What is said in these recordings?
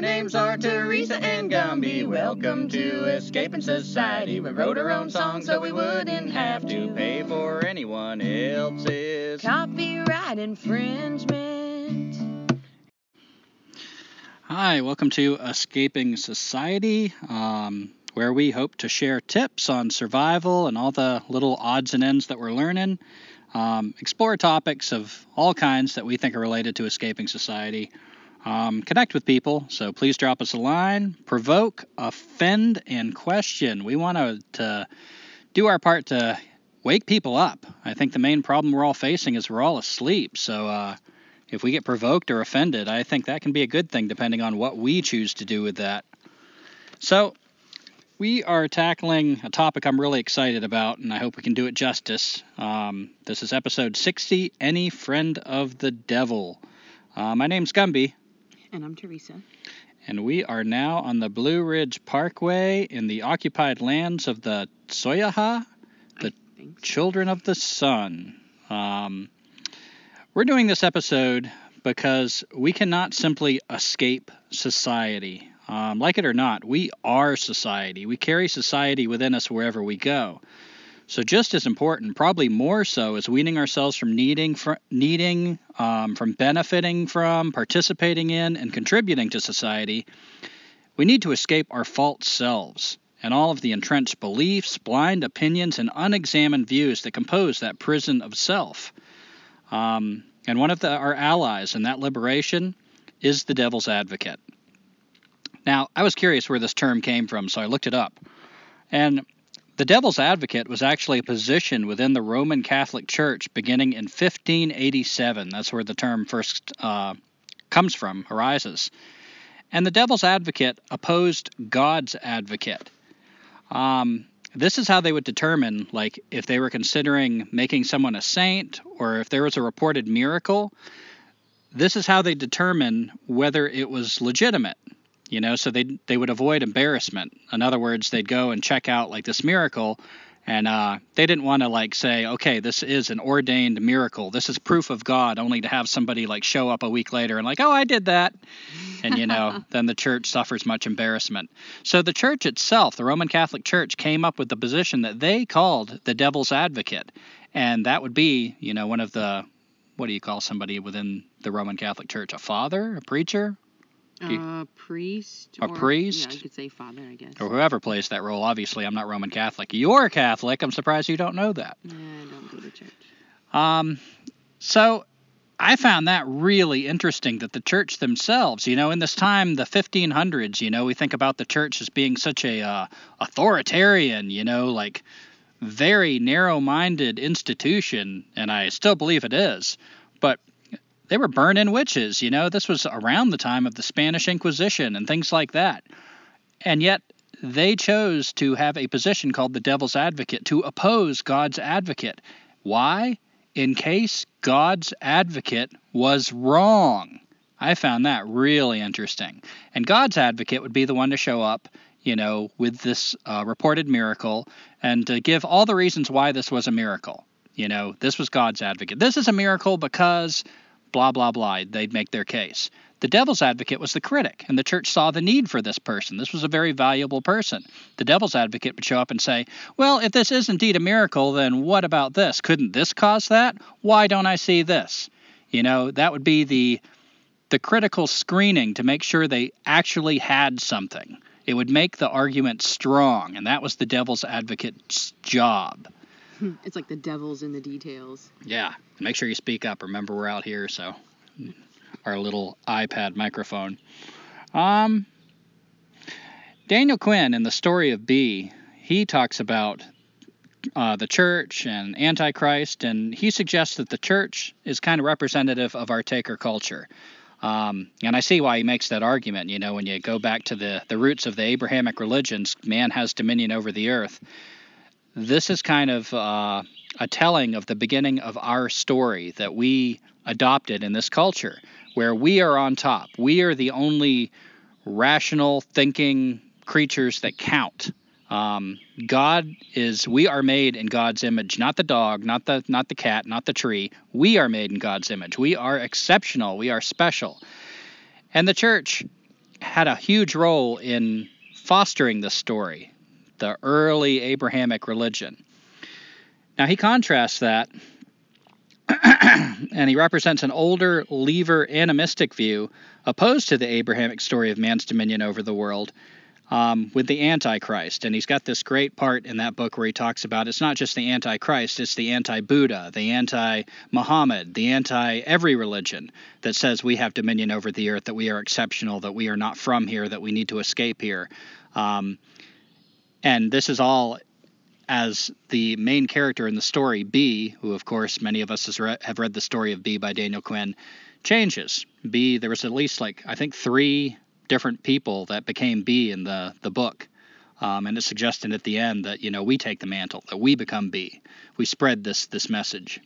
Our names are Teresa and Gumby. Welcome to Escaping Society. We wrote our own song so we wouldn't have to pay for anyone else's. Copyright infringement. Hi, welcome to Escaping Society, um, where we hope to share tips on survival and all the little odds and ends that we're learning. Um, explore topics of all kinds that we think are related to escaping society. Um, connect with people, so please drop us a line. Provoke, offend, and question. We want to, do our part to wake people up. I think the main problem we're all facing is we're all asleep. So uh, if we get provoked or offended, I think that can be a good thing depending on what we choose to do with that. So we are tackling a topic I'm really excited about, and I hope we can do it justice. Um, this is episode 60 Any Friend of the Devil. Uh, my name's Gumby. And I'm Teresa. And we are now on the Blue Ridge Parkway in the occupied lands of the Tsoyaha, the so. Children of the Sun. Um, we're doing this episode because we cannot simply escape society. Um, like it or not, we are society. We carry society within us wherever we go. So just as important, probably more so, is weaning ourselves from needing, fr- needing, um, from benefiting from, participating in, and contributing to society. We need to escape our false selves and all of the entrenched beliefs, blind opinions, and unexamined views that compose that prison of self. Um, and one of the, our allies in that liberation is the devil's advocate. Now, I was curious where this term came from, so I looked it up. And the devil's advocate was actually a position within the Roman Catholic Church beginning in 1587. That's where the term first uh, comes from, arises. And the devil's advocate opposed God's advocate. Um, this is how they would determine, like, if they were considering making someone a saint or if there was a reported miracle. This is how they determine whether it was legitimate you know so they they would avoid embarrassment. In other words they'd go and check out like this miracle and uh, they didn't want to like say okay this is an ordained miracle. This is proof of god only to have somebody like show up a week later and like oh i did that. And you know then the church suffers much embarrassment. So the church itself the roman catholic church came up with the position that they called the devil's advocate. And that would be you know one of the what do you call somebody within the roman catholic church? A father? A preacher a priest. A or, priest? Yeah, I could say father, I guess. Or whoever plays that role. Obviously, I'm not Roman Catholic. You're a Catholic. I'm surprised you don't know that. Yeah, I don't go to church. Um, so I found that really interesting that the church themselves, you know, in this time, the 1500s, you know, we think about the church as being such a uh, authoritarian, you know, like very narrow-minded institution, and I still believe it is. But they were burning witches. You know, this was around the time of the Spanish Inquisition and things like that. And yet they chose to have a position called the devil's advocate to oppose God's advocate. Why? In case God's advocate was wrong. I found that really interesting. And God's advocate would be the one to show up, you know, with this uh, reported miracle and to give all the reasons why this was a miracle. You know, this was God's advocate. This is a miracle because blah, blah, blah. They'd make their case. The devil's advocate was the critic, and the church saw the need for this person. This was a very valuable person. The devil's advocate would show up and say, Well, if this is indeed a miracle, then what about this? Couldn't this cause that? Why don't I see this? You know, that would be the the critical screening to make sure they actually had something. It would make the argument strong, and that was the devil's advocate's job. It's like the devil's in the details. Yeah. Make sure you speak up. Remember, we're out here, so our little iPad microphone. Um, Daniel Quinn in the story of B, he talks about uh, the church and Antichrist, and he suggests that the church is kind of representative of our taker culture. Um, and I see why he makes that argument. You know, when you go back to the, the roots of the Abrahamic religions, man has dominion over the earth. This is kind of uh, a telling of the beginning of our story that we adopted in this culture, where we are on top. We are the only rational thinking creatures that count. Um, God is we are made in God's image, not the dog, not the not the cat, not the tree. We are made in God's image. We are exceptional. We are special. And the church had a huge role in fostering this story, the early Abrahamic religion. Now he contrasts that, and he represents an older, leaver animistic view opposed to the Abrahamic story of man's dominion over the world um, with the Antichrist. And he's got this great part in that book where he talks about it's not just the Antichrist, it's the anti Buddha, the anti Muhammad, the anti every religion that says we have dominion over the earth, that we are exceptional, that we are not from here, that we need to escape here. Um, and this is all as the main character in the story, B, who of course many of us have read the story of B by Daniel Quinn, changes. B, there was at least like, I think, three different people that became B in the, the book. Um, and it's suggested at the end that, you know, we take the mantle, that we become B. We spread this, this message.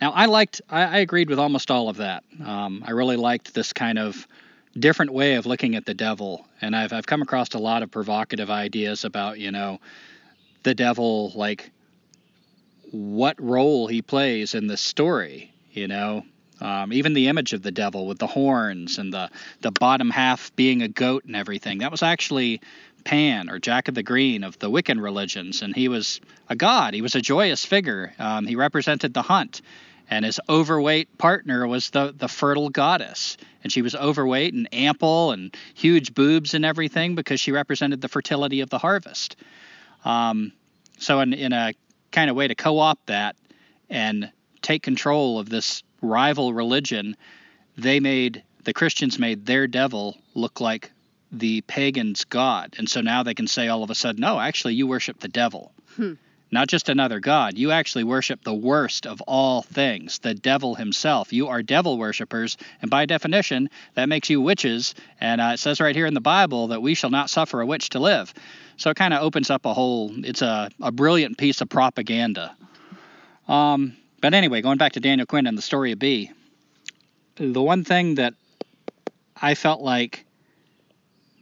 Now, I liked, I, I agreed with almost all of that. Um, I really liked this kind of different way of looking at the devil. And I've, I've come across a lot of provocative ideas about, you know, the devil, like what role he plays in the story, you know, um, even the image of the devil with the horns and the, the bottom half being a goat and everything. That was actually Pan or Jack of the Green of the Wiccan religions. And he was a god, he was a joyous figure. Um, he represented the hunt. And his overweight partner was the, the fertile goddess. And she was overweight and ample and huge boobs and everything because she represented the fertility of the harvest. Um, so, in, in a kind of way to co opt that and take control of this rival religion, they made the Christians made their devil look like the pagans' god. And so now they can say all of a sudden, no, actually, you worship the devil. Hmm. Not just another god. You actually worship the worst of all things, the devil himself. You are devil worshippers. And by definition, that makes you witches. And uh, it says right here in the Bible that we shall not suffer a witch to live. So it kind of opens up a whole, it's a, a brilliant piece of propaganda. Um, but anyway, going back to Daniel Quinn and the story of B, the one thing that I felt like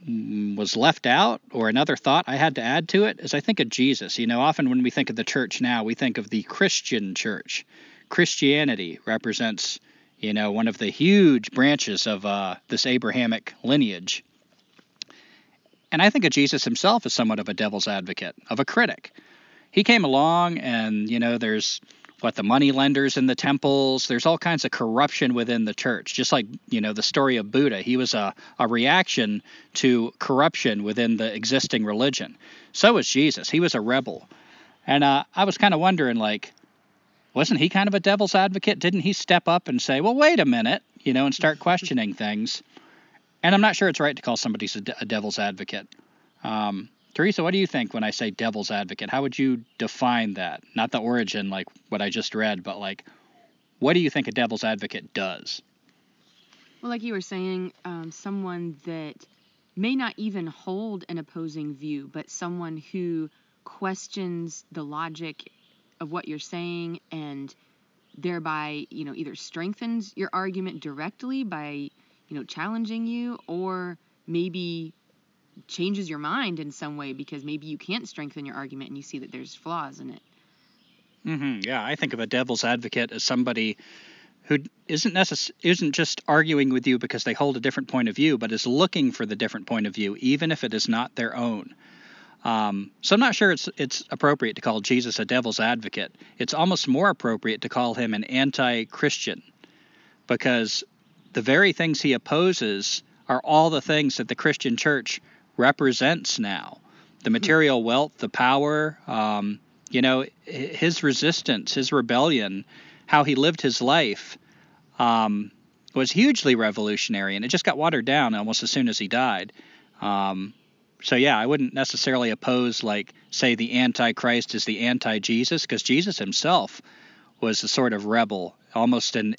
was left out or another thought I had to add to it is I think of Jesus. You know, often when we think of the church now, we think of the Christian church. Christianity represents, you know, one of the huge branches of uh, this Abrahamic lineage. And I think of Jesus himself as somewhat of a devil's advocate, of a critic. He came along, and, you know, there's what the money lenders in the temples. There's all kinds of corruption within the church. Just like you know the story of Buddha, he was a, a reaction to corruption within the existing religion. So was Jesus. He was a rebel, and uh, I was kind of wondering like. Wasn't he kind of a devil's advocate? Didn't he step up and say, "Well, wait a minute," you know, and start questioning things? And I'm not sure it's right to call somebody a, devil's advocate. Um, Teresa, what do you think when I say devil's advocate? How would you define that? Not the origin, like what I just read, but like, what do you think a devil's advocate does? Well, like you were saying, um, someone that may not even hold an opposing view, but someone who questions the logic of what you're saying and thereby, you know, either strengthens your argument directly by, you know, challenging you or maybe changes your mind in some way because maybe you can't strengthen your argument and you see that there's flaws in it. Mm-hmm. Yeah, I think of a devil's advocate as somebody who isn't necess- isn't just arguing with you because they hold a different point of view, but is looking for the different point of view, even if it is not their own. Um, so I'm not sure it's it's appropriate to call Jesus a devil's advocate. It's almost more appropriate to call him an anti-Christian, because the very things he opposes are all the things that the Christian church represents now the material wealth, the power, um, you know, his resistance, his rebellion, how he lived his life um, was hugely revolutionary, and it just got watered down almost as soon as he died. Um, so yeah, I wouldn't necessarily oppose like say the Antichrist is the anti-Jesus, because Jesus himself was a sort of rebel, almost an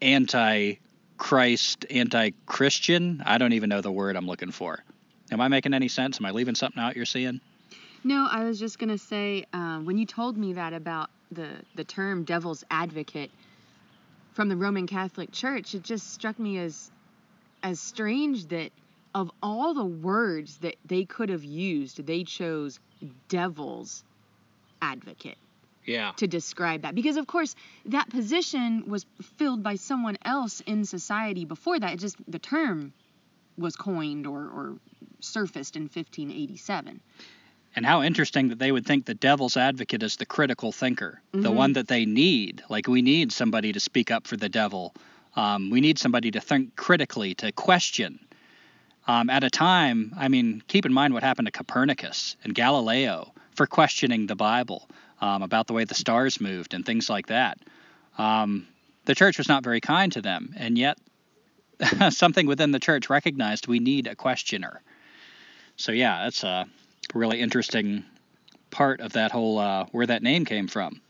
anti-Christ, anti-Christian. I don't even know the word I'm looking for. Am I making any sense? Am I leaving something out you're seeing? No, I was just gonna say uh, when you told me that about the the term devil's advocate from the Roman Catholic Church, it just struck me as as strange that of all the words that they could have used, they chose devil's advocate. Yeah. To describe that. Because of course that position was filled by someone else in society before that. It just the term was coined or, or surfaced in 1587. And how interesting that they would think the devil's advocate is the critical thinker, the Mhm. one that they need. Like, we need somebody to speak up for the devil. Um, we need somebody to think critically, to question. Um, at a time, I mean, keep in mind what happened to Copernicus and Galileo for questioning the Bible um, about the way the stars moved and things like that. Um, the church was not very kind to them, and yet something within the church recognized we need a questioner. So, yeah, that's a really interesting part of that whole uh, where that name came from.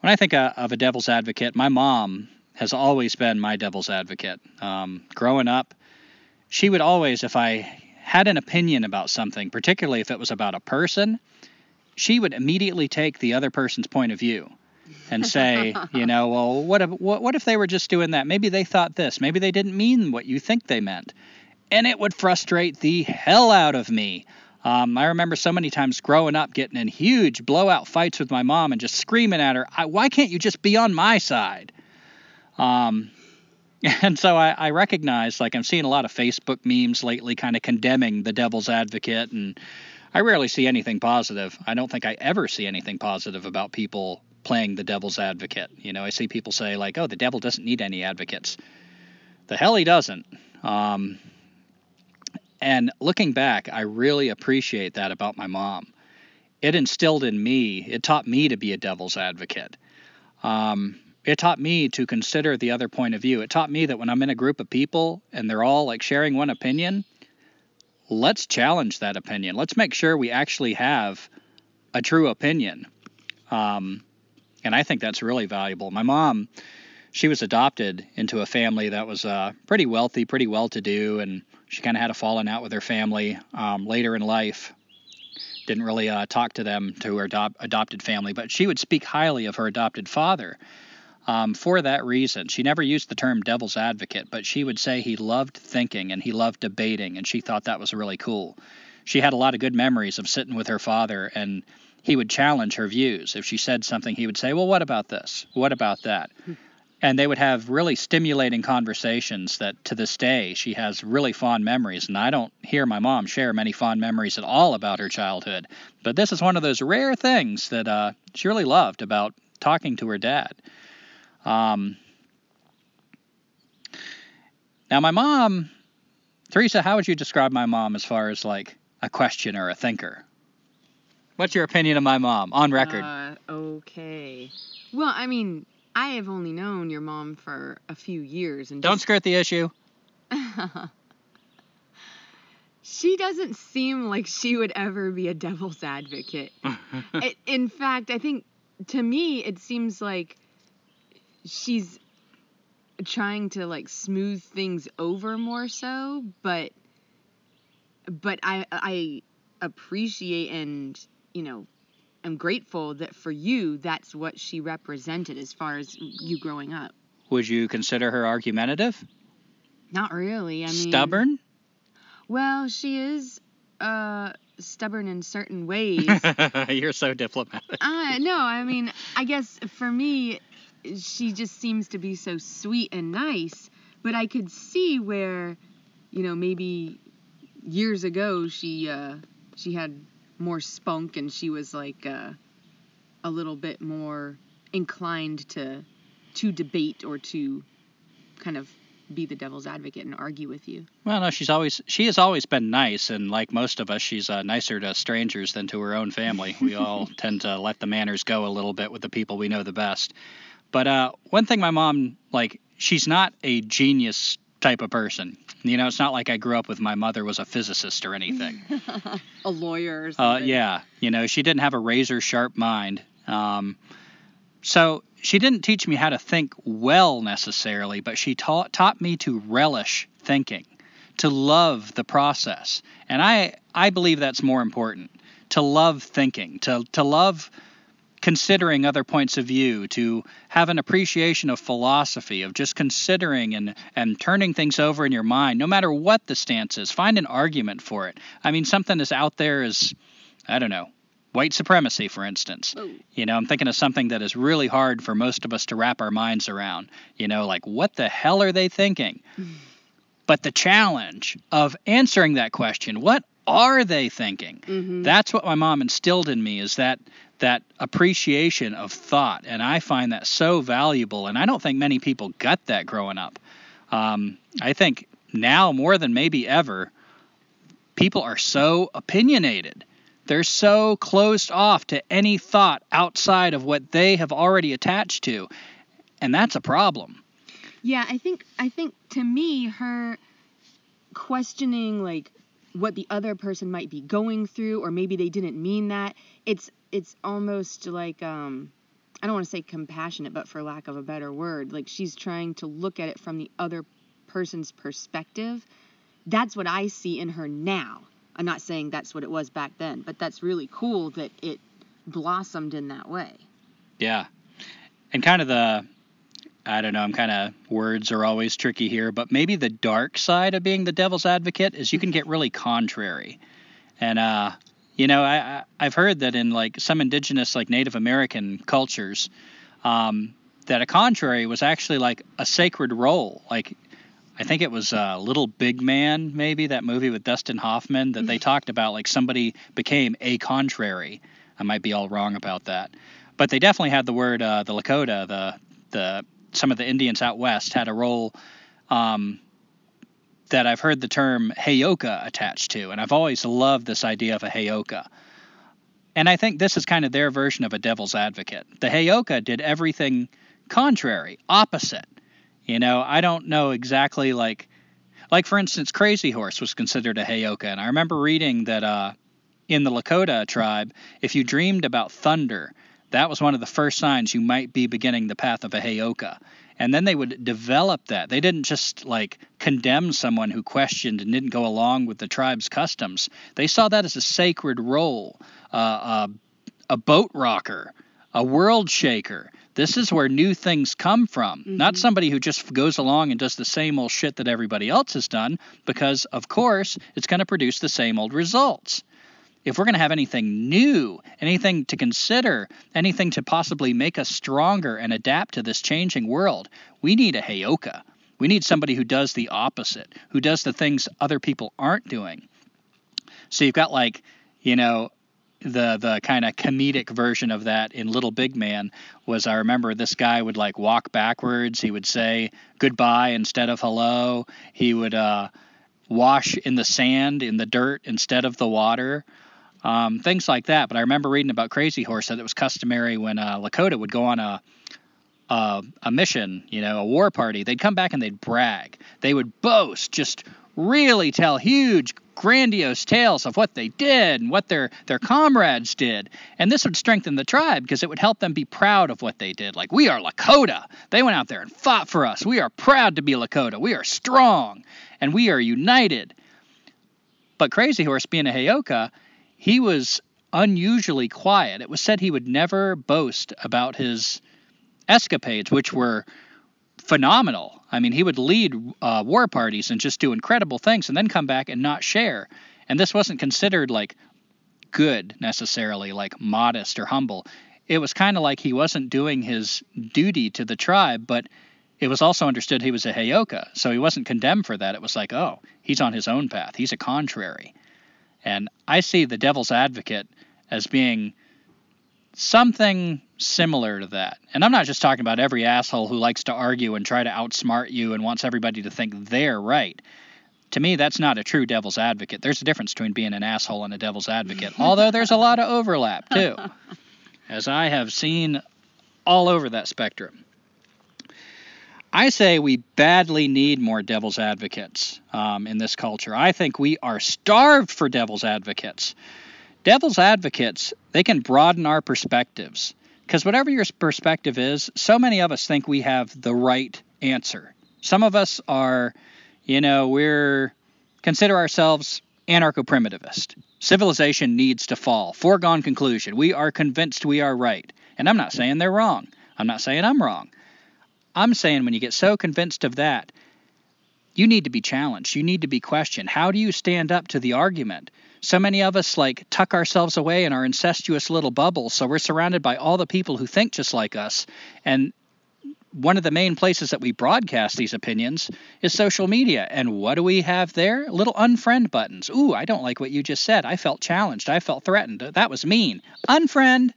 When I think uh, of a devil's advocate, my mom has always been my devil's advocate. Um, growing up, she would always, if I had an opinion about something, particularly if it was about a person, she would immediately take the other person's point of view and say, you know, well, what if what, what if they were just doing that? Maybe they thought this. Maybe they didn't mean what you think they meant, and it would frustrate the hell out of me. Um, I remember so many times growing up getting in huge blowout fights with my mom and just screaming at her, "Why can't you just be on my side?" Um, and so I, I recognize, like, I'm seeing a lot of Facebook memes lately, kind of condemning the devil's advocate, and I rarely see anything positive. I don't think I ever see anything positive about people playing the devil's advocate. You know, I see people say like, "Oh, the devil doesn't need any advocates." The hell he doesn't. Um, and looking back, I really appreciate that about my mom. It instilled in me, it taught me to be a devil's advocate. Um, it taught me to consider the other point of view. It taught me that when I'm in a group of people and they're all like sharing one opinion, let's challenge that opinion. Let's make sure we actually have a true opinion. Um, and I think that's really valuable. My mom, she was adopted into a family that was uh, pretty wealthy, pretty well to do, and she kind of had a falling out with her family um, later in life. Didn't really uh, talk to them, to her adop- adopted family, but she would speak highly of her adopted father. Um, for that reason, she never used the term devil's advocate, but she would say he loved thinking and he loved debating, and she thought that was really cool. She had a lot of good memories of sitting with her father, and he would challenge her views. If she said something, he would say, Well, what about this? What about that? And they would have really stimulating conversations that to this day she has really fond memories. And I don't hear my mom share many fond memories at all about her childhood. But this is one of those rare things that uh, she really loved about talking to her dad. Um, now, my mom, Teresa, how would you describe my mom as far as like a questioner, a thinker? What's your opinion of my mom on record? Uh, okay. Well, I mean, I have only known your mom for a few years, and Don't skirt the issue. she doesn't seem like she would ever be a devil's advocate. I- in fact, I think to me it seems like she's trying to like smooth things over more so, but but I I appreciate and you know am grateful that for you that's what she represented as far as you growing up. Would you consider her argumentative? Not really. I mean Stubborn? Well, she is uh stubborn in certain ways. You're so diplomatic. Uh, no, I mean, I guess for me, she just seems to be so sweet and nice. But I could see where, you know, maybe years ago she uh, she had more spunk and she was like uh, a little bit more inclined to to debate or to kind of be the devil's advocate and argue with you. Well, no, she's always she has always been nice, and like most of us, she's uh, nicer to strangers than to her own family. We all tend to let the manners go a little bit with the people we know the best. But uh, one thing my mom like, she's not a genius type of person. You know, it's not like I grew up with my mother was a physicist or anything. a lawyer or Uh, yeah, you know, she didn't have a razor sharp mind. Um, so she didn't teach me how to think well necessarily, but she taught taught me to relish thinking, to love the process, and I I believe that's more important. To love thinking, to to love considering other points of view, to have an appreciation of philosophy, of just considering and, and turning things over in your mind, no matter what the stance is. Find an argument for it. I mean, something as out there as, I don't know, white supremacy, for instance. You know, I'm thinking of something that is really hard for most of us to wrap our minds around. You know, like, what the hell are they thinking? Hmm. But the challenge of answering that question, what are they thinking? Mhm. That's what my mom instilled in me is that that appreciation of thought, and I find that so valuable. And I don't think many people got that growing up. Um, I think now more than maybe ever, people are so opinionated. They're so closed off to any thought outside of what they have already attached to, and that's a problem. Yeah, I think I think to me her questioning like what the other person might be going through or maybe they didn't mean that. It's it's almost like um I don't want to say compassionate, but for lack of a better word, like she's trying to look at it from the other person's perspective. That's what I see in her now. I'm not saying that's what it was back then, but that's really cool that it blossomed in that way. Yeah. And kind of the I don't know, I'm kind of words are always tricky here, but maybe the dark side of being the devil's advocate is you can get really contrary. And uh you know, I, I I've heard that in like some indigenous like Native American cultures um that a contrary was actually like a sacred role. Like I think it was uh, Little Big Man, maybe that movie with Dustin Hoffman that they talked about like somebody became a contrary. I might be all wrong about that, but they definitely had the word uh, the Lakota, the the some of the Indians out west had a role um, that I've heard the term heyoka attached to, and I've always loved this idea of a heyoka. And I think this is kind of their version of a devil's advocate. The heyoka did everything contrary, opposite. You know, I don't know exactly like like for instance, Crazy Horse was considered a heyoka, and I remember reading that uh, in the Lakota tribe, if you dreamed about thunder, that was one of the first signs you might be beginning the path of a heyoka. And then they would develop that. They didn't just like condemn someone who questioned and didn't go along with the tribe's customs. They saw that as a sacred role, uh, uh, a boat rocker, a world shaker. This is where new things come from, not somebody who just goes along and does the same old shit that everybody else has done, because, of course, it's going to produce the same old results. If we're going to have anything new, anything to consider, anything to possibly make us stronger and adapt to this changing world, we need a Heyoka. We need somebody who does the opposite, who does the things other people aren't doing. So you've got like, you know, the the kind of comedic version of that in Little Big Man was I remember this guy would like walk backwards. He would say goodbye instead of hello. He would uh, wash in the sand in the dirt instead of the water. Um, things like that. But I remember reading about Crazy Horse that it was customary when uh, Lakota would go on a a, a mission, you know, a war party, they'd come back and they'd brag. They would boast, just really tell huge, grandiose tales of what they did and what their, their comrades did. And this would strengthen the tribe because it would help them be proud of what they did. Like, we are Lakota. They went out there and fought for us. We are proud to be Lakota. We are strong and we are united. But Crazy Horse, being a Heyoka, he was unusually quiet. It was said he would never boast about his escapades, which were phenomenal. I mean, he would lead uh, war parties and just do incredible things and then come back and not share. And this wasn't considered like good necessarily, like modest or humble. It was kind of like he wasn't doing his duty to the tribe, but it was also understood he was a Heyoka. So he wasn't condemned for that. It was like, oh, he's on his own path. He's a contrary. And I see the devil's advocate as being something similar to that. And I'm not just talking about every asshole who likes to argue and try to outsmart you and wants everybody to think they're right. To me, that's not a true devil's advocate. There's a difference between being an asshole and a devil's advocate, although there's a lot of overlap, too, as I have seen all over that spectrum. I say we badly need more devil's advocates um, in this culture. I think we are starved for devil's advocates. Devil's advocates, they can broaden our perspectives. Because whatever your perspective is, so many of us think we have the right answer. Some of us are, you know, we're consider ourselves anarcho primitivist. Civilization needs to fall. Foregone conclusion. We are convinced we are right. And I'm not saying they're wrong. I'm not saying I'm wrong. I'm saying when you get so convinced of that, you need to be challenged. You need to be questioned. How do you stand up to the argument? So many of us like tuck ourselves away in our incestuous little bubbles. so we're surrounded by all the people who think just like us, and one of the main places that we broadcast these opinions is social media. And what do we have there? Little unfriend buttons. Ooh, I don't like what you just said. I felt challenged. I felt threatened. That was mean. Unfriend.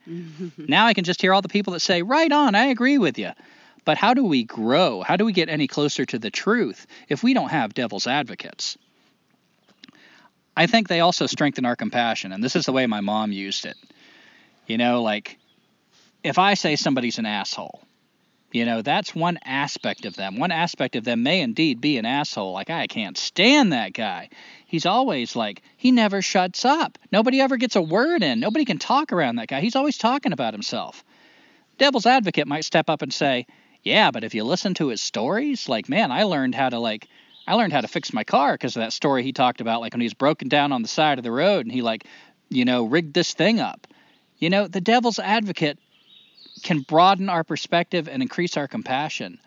now I can just hear all the people that say, right on, I agree with you. But how do we grow? How do we get any closer to the truth if we don't have devil's advocates? I think they also strengthen our compassion. And this is the way my mom used it. You know, like if I say somebody's an asshole, you know, that's one aspect of them. One aspect of them may indeed be an asshole. Like, I can't stand that guy. He's always like, he never shuts up. Nobody ever gets a word in. Nobody can talk around that guy. He's always talking about himself. Devil's advocate might step up and say, yeah, but if you listen to his stories, like, man, I learned how to, like, I learned how to fix my car because of that story he talked about, like when he was broken down on the side of the road and he, like, you know, rigged this thing up. You know, the devil's advocate can broaden our perspective and increase our compassion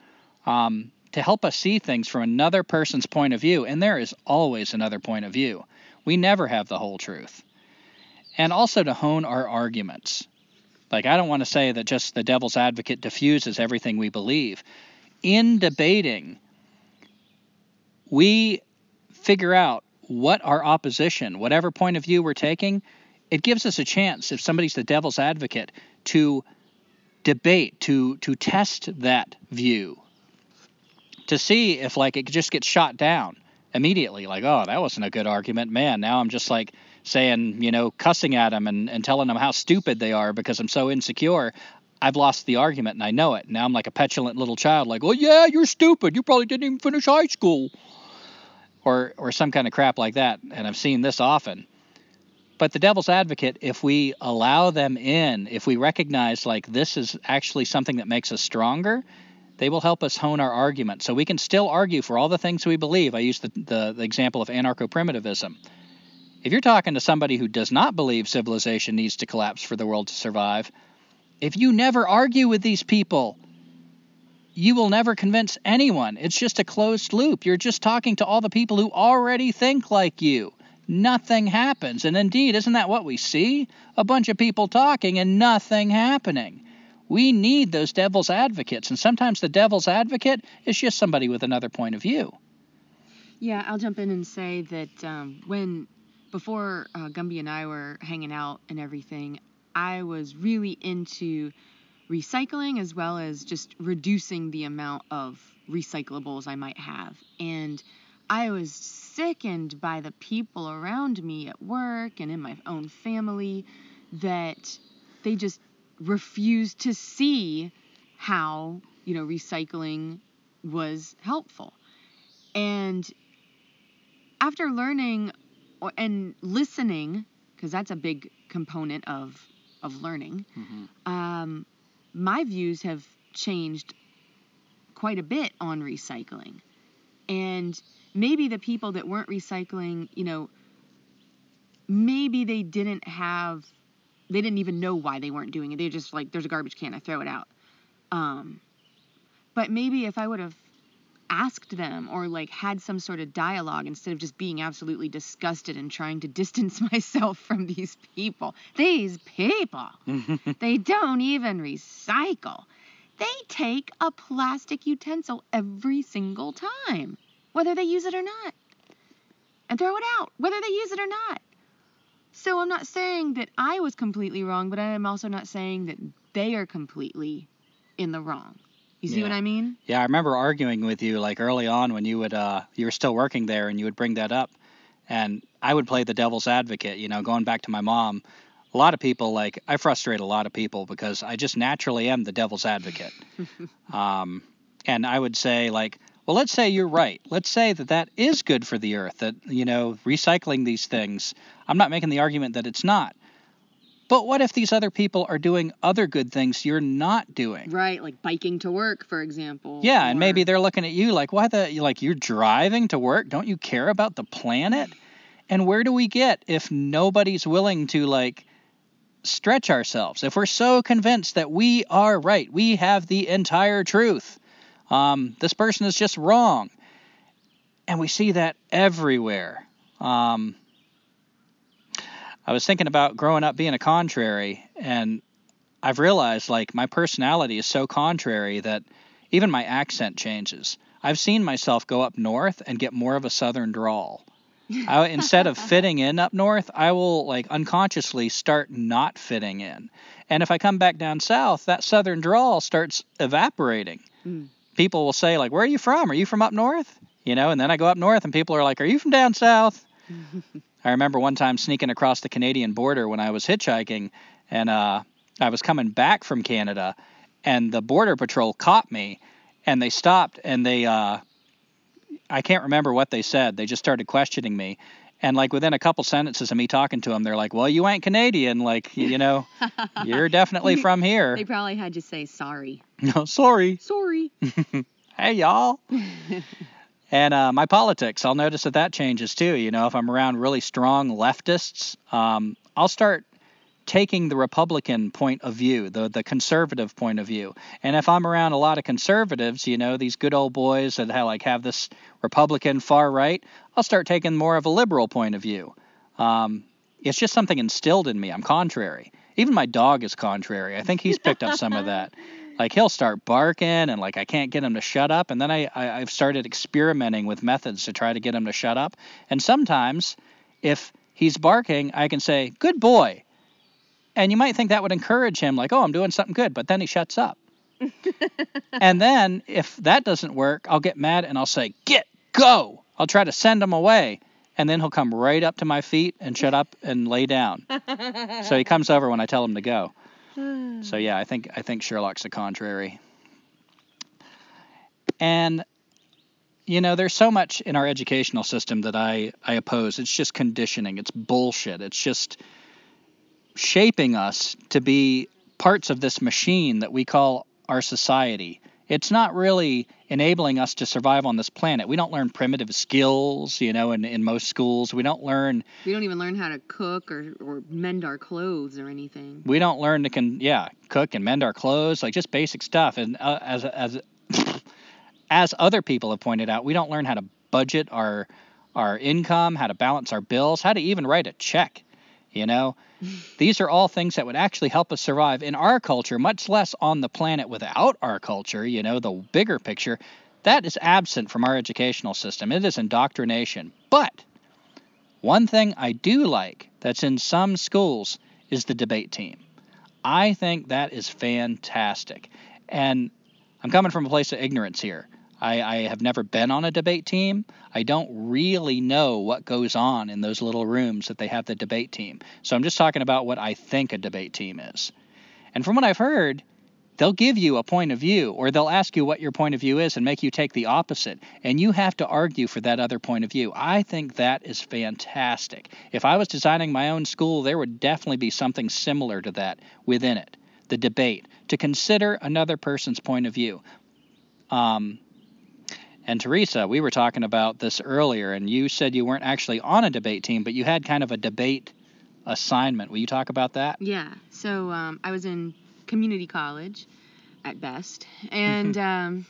um, to help us see things from another person's point of view. And there is always another point of view. We never have the whole truth. And also to hone our arguments. Like, I don't want to say that just the devil's advocate diffuses everything we believe. In debating, we figure out what our opposition, whatever point of view we're taking, it gives us a chance, if somebody's the devil's advocate, to debate to to test that view to see if like it just gets shot down immediately like oh that wasn't a good argument man now i'm just like saying you know cussing at them and, and telling them how stupid they are because i'm so insecure i've lost the argument and i know it now i'm like a petulant little child like well, yeah you're stupid you probably didn't even finish high school or or some kind of crap like that and i've seen this often but the devil's advocate, if we allow them in, if we recognize like this is actually something that makes us stronger, they will help us hone our argument. So we can still argue for all the things we believe. I use the, the, the example of anarcho primitivism. If you're talking to somebody who does not believe civilization needs to collapse for the world to survive, if you never argue with these people, you will never convince anyone. It's just a closed loop. You're just talking to all the people who already think like you nothing happens. And indeed, isn't that what we see? A bunch of people talking and nothing happening. We need those devil's advocates, and sometimes the devil's advocate is just somebody with another point of view. Yeah, I'll jump in and say that um, when before uh, Gumby and I were hanging out and everything, I was really into recycling as well as just reducing the amount of recyclables I might have. And I was sickened by the people around me at work and in my own family that they just refused to see how, you know, recycling was helpful. And after learning and listening, because that's a big component of of learning, mm-hmm. um, my views have changed quite a bit on recycling. And maybe the people that weren't recycling, you know, maybe they didn't have, they didn't even know why they weren't doing it. They're just like, there's a garbage can, I throw it out. Um, but maybe if I would have asked them or like had some sort of dialogue instead of just being absolutely disgusted and trying to distance myself from these people. These people, they don't even recycle. They take a plastic utensil every single time whether they use it or not, and throw it out, whether they use it or not. So I'm not saying that I was completely wrong, but I am also not saying that they are completely in the wrong. You see yeah. what I mean? Yeah, I remember arguing with you like early on when you would uh you were still working there and you would bring that up and I would play the devil's advocate, you know, going back to my mom. A lot of people like I frustrate a lot of people because I just naturally am the devil's advocate. um and I would say like well, let's say you're right. Let's say that that is good for the earth, that, you know, recycling these things. I'm not making the argument that it's not. But what if these other people are doing other good things you're not doing? Right, like biking to work, for example. Yeah, or... and maybe they're looking at you like, why the, like, you're driving to work? Don't you care about the planet? And where do we get if nobody's willing to, like, stretch ourselves? If we're so convinced that we are right, we have the entire truth um, this person is just wrong. And we see that everywhere. Um, I was thinking about growing up being a contrary, and I've realized like my personality is so contrary that even my accent changes. I've seen myself go up north and get more of a southern drawl. I, instead of fitting in up north, I will like unconsciously start not fitting in. And if I come back down south, that southern drawl starts evaporating. Mm. People will say like, "Where are you from? Are you from up north?" You know, and then I go up north and people are like, "Are you from down south?" I remember one time sneaking across the Canadian border when I was hitchhiking and uh I was coming back from Canada and the border patrol caught me and they stopped and they uh I can't remember what they said. They just started questioning me. And like within a couple sentences of me talking to them, they're like, "Well, you ain't Canadian, like you know, you're definitely from here." They probably had to say sorry. No, sorry. Sorry. Hey, y'all. And uh, my politics, I'll notice that that changes too. You know, if I'm around really strong leftists, um, I'll start taking the Republican point of view, the the conservative point of view. And if I'm around a lot of conservatives, you know, these good old boys that have, like have this Republican far right, I'll start taking more of a liberal point of view. Um, it's just something instilled in me. I'm contrary. Even my dog is contrary. I think he's picked up some of that. Like he'll start barking and like I can't get him to shut up. And then I, I I've started experimenting with methods to try to get him to shut up. And sometimes if he's barking, I can say, "Good boy." And you might think that would encourage him, like, oh, I'm doing something good, but then he shuts up. and then if that doesn't work, I'll get mad and I'll say, get, go. I'll try to send him away. And then he'll come right up to my feet and shut up and lay down. so he comes over when I tell him to go. So hmm. yeah, I think I think Sherlock's the contrary. And you know, there's so much in our educational system that I I oppose. It's just conditioning. It's bullshit. It's just shaping us to be parts of this machine that we call our society. It's not really enabling us to survive on this planet. We don't learn primitive skills, you know, in, in most schools. We don't learn We don't even learn how to cook or, or mend our clothes or anything. we don't learn to can yeah cook and mend our clothes like just basic stuff and uh, as as as other people have pointed out we don't learn how to budget our our income how to balance our bills how to even write a check you know these are all things that would actually help us survive in our culture much less on the planet without our culture you know the bigger picture that is absent from our educational system it is indoctrination but one thing I do like that's in some schools is the debate team. I think that is fantastic. And I'm coming from a place of ignorance here. I, I have never been on a debate team. I don't really know what goes on in those little rooms that they have the debate team. So I'm just talking about what I think a debate team is. And from what I've heard, they'll give you a point of view or they'll ask you what your point of view is and make you take the opposite and you have to argue for that other point of view i think that is fantastic if i was designing my own school there would definitely be something similar to that within it the debate to consider another person's point of view um, and teresa we were talking about this earlier and you said you weren't actually on a debate team but you had kind of a debate assignment will you talk about that Yeah. So um, I was in community college at best, and um,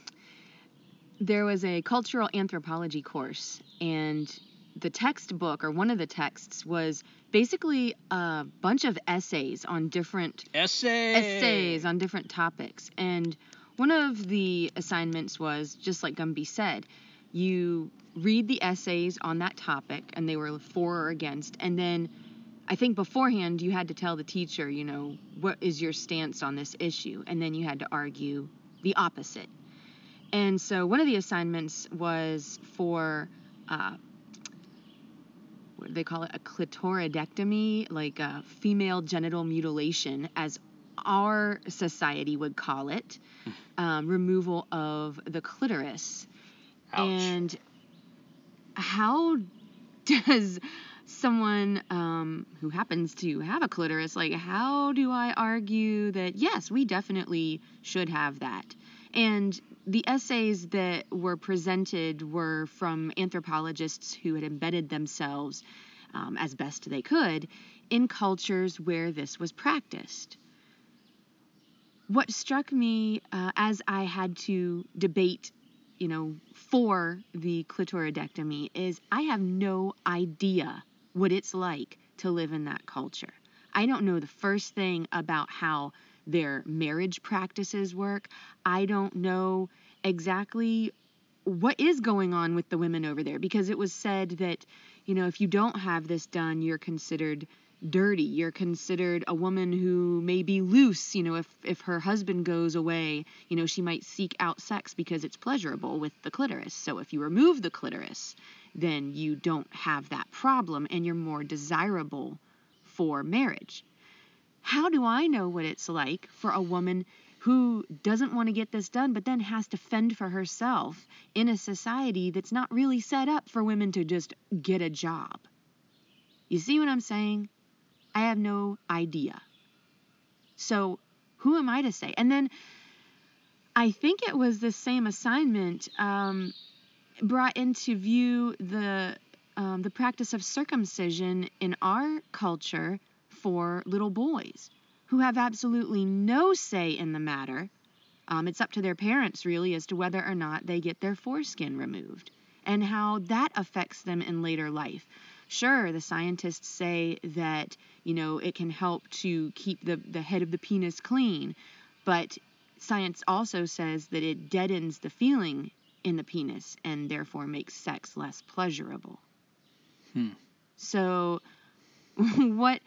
there was a cultural anthropology course, and the textbook or one of the texts was basically a bunch of essays on different essay essays on different topics. And one of the assignments was just like Gumby said, you read the essays on that topic, and they were for or against, and then I think beforehand you had to tell the teacher, you know, what is your stance on this issue, and then you had to argue the opposite. And so one of the assignments was for uh, what do they call it a clitoridectomy, like a female genital mutilation, as our society would call it, um, removal of the clitoris. Ouch. And how does someone um, who happens to have a clitoris, like, how do I argue that yes, we definitely should have that? And the essays that were presented were from anthropologists who had embedded themselves um, as best they could in cultures where this was practiced. What struck me uh, as I had to debate, you know, for the clitoridectomy is I have no idea what it's like to live in that culture. I don't know the first thing about how their marriage practices work. I don't know exactly what is going on with the women over there because it was said that, you know, if you don't have this done, you're considered dirty. You're considered a woman who may be loose. You know, if, if her husband goes away, you know, she might seek out sex because it's pleasurable with the clitoris. So if you remove the clitoris, then you don't have that problem and you're more desirable for marriage. How do I know what it's like for a woman who doesn't want to get this done but then has to fend for herself in a society that's not really set up for women to just get a job? You see what I'm saying? I have no idea. So, who am I to say? And then I think it was the same assignment um, brought into view the um, the practice of circumcision in our culture for little boys who have absolutely no say in the matter. Um, it's up to their parents, really, as to whether or not they get their foreskin removed and how that affects them in later life. Sure, the scientists say that, you know, it can help to keep the, the head of the penis clean, but science also says that it deadens the feeling in the penis and therefore makes sex less pleasurable. Hmm. So, what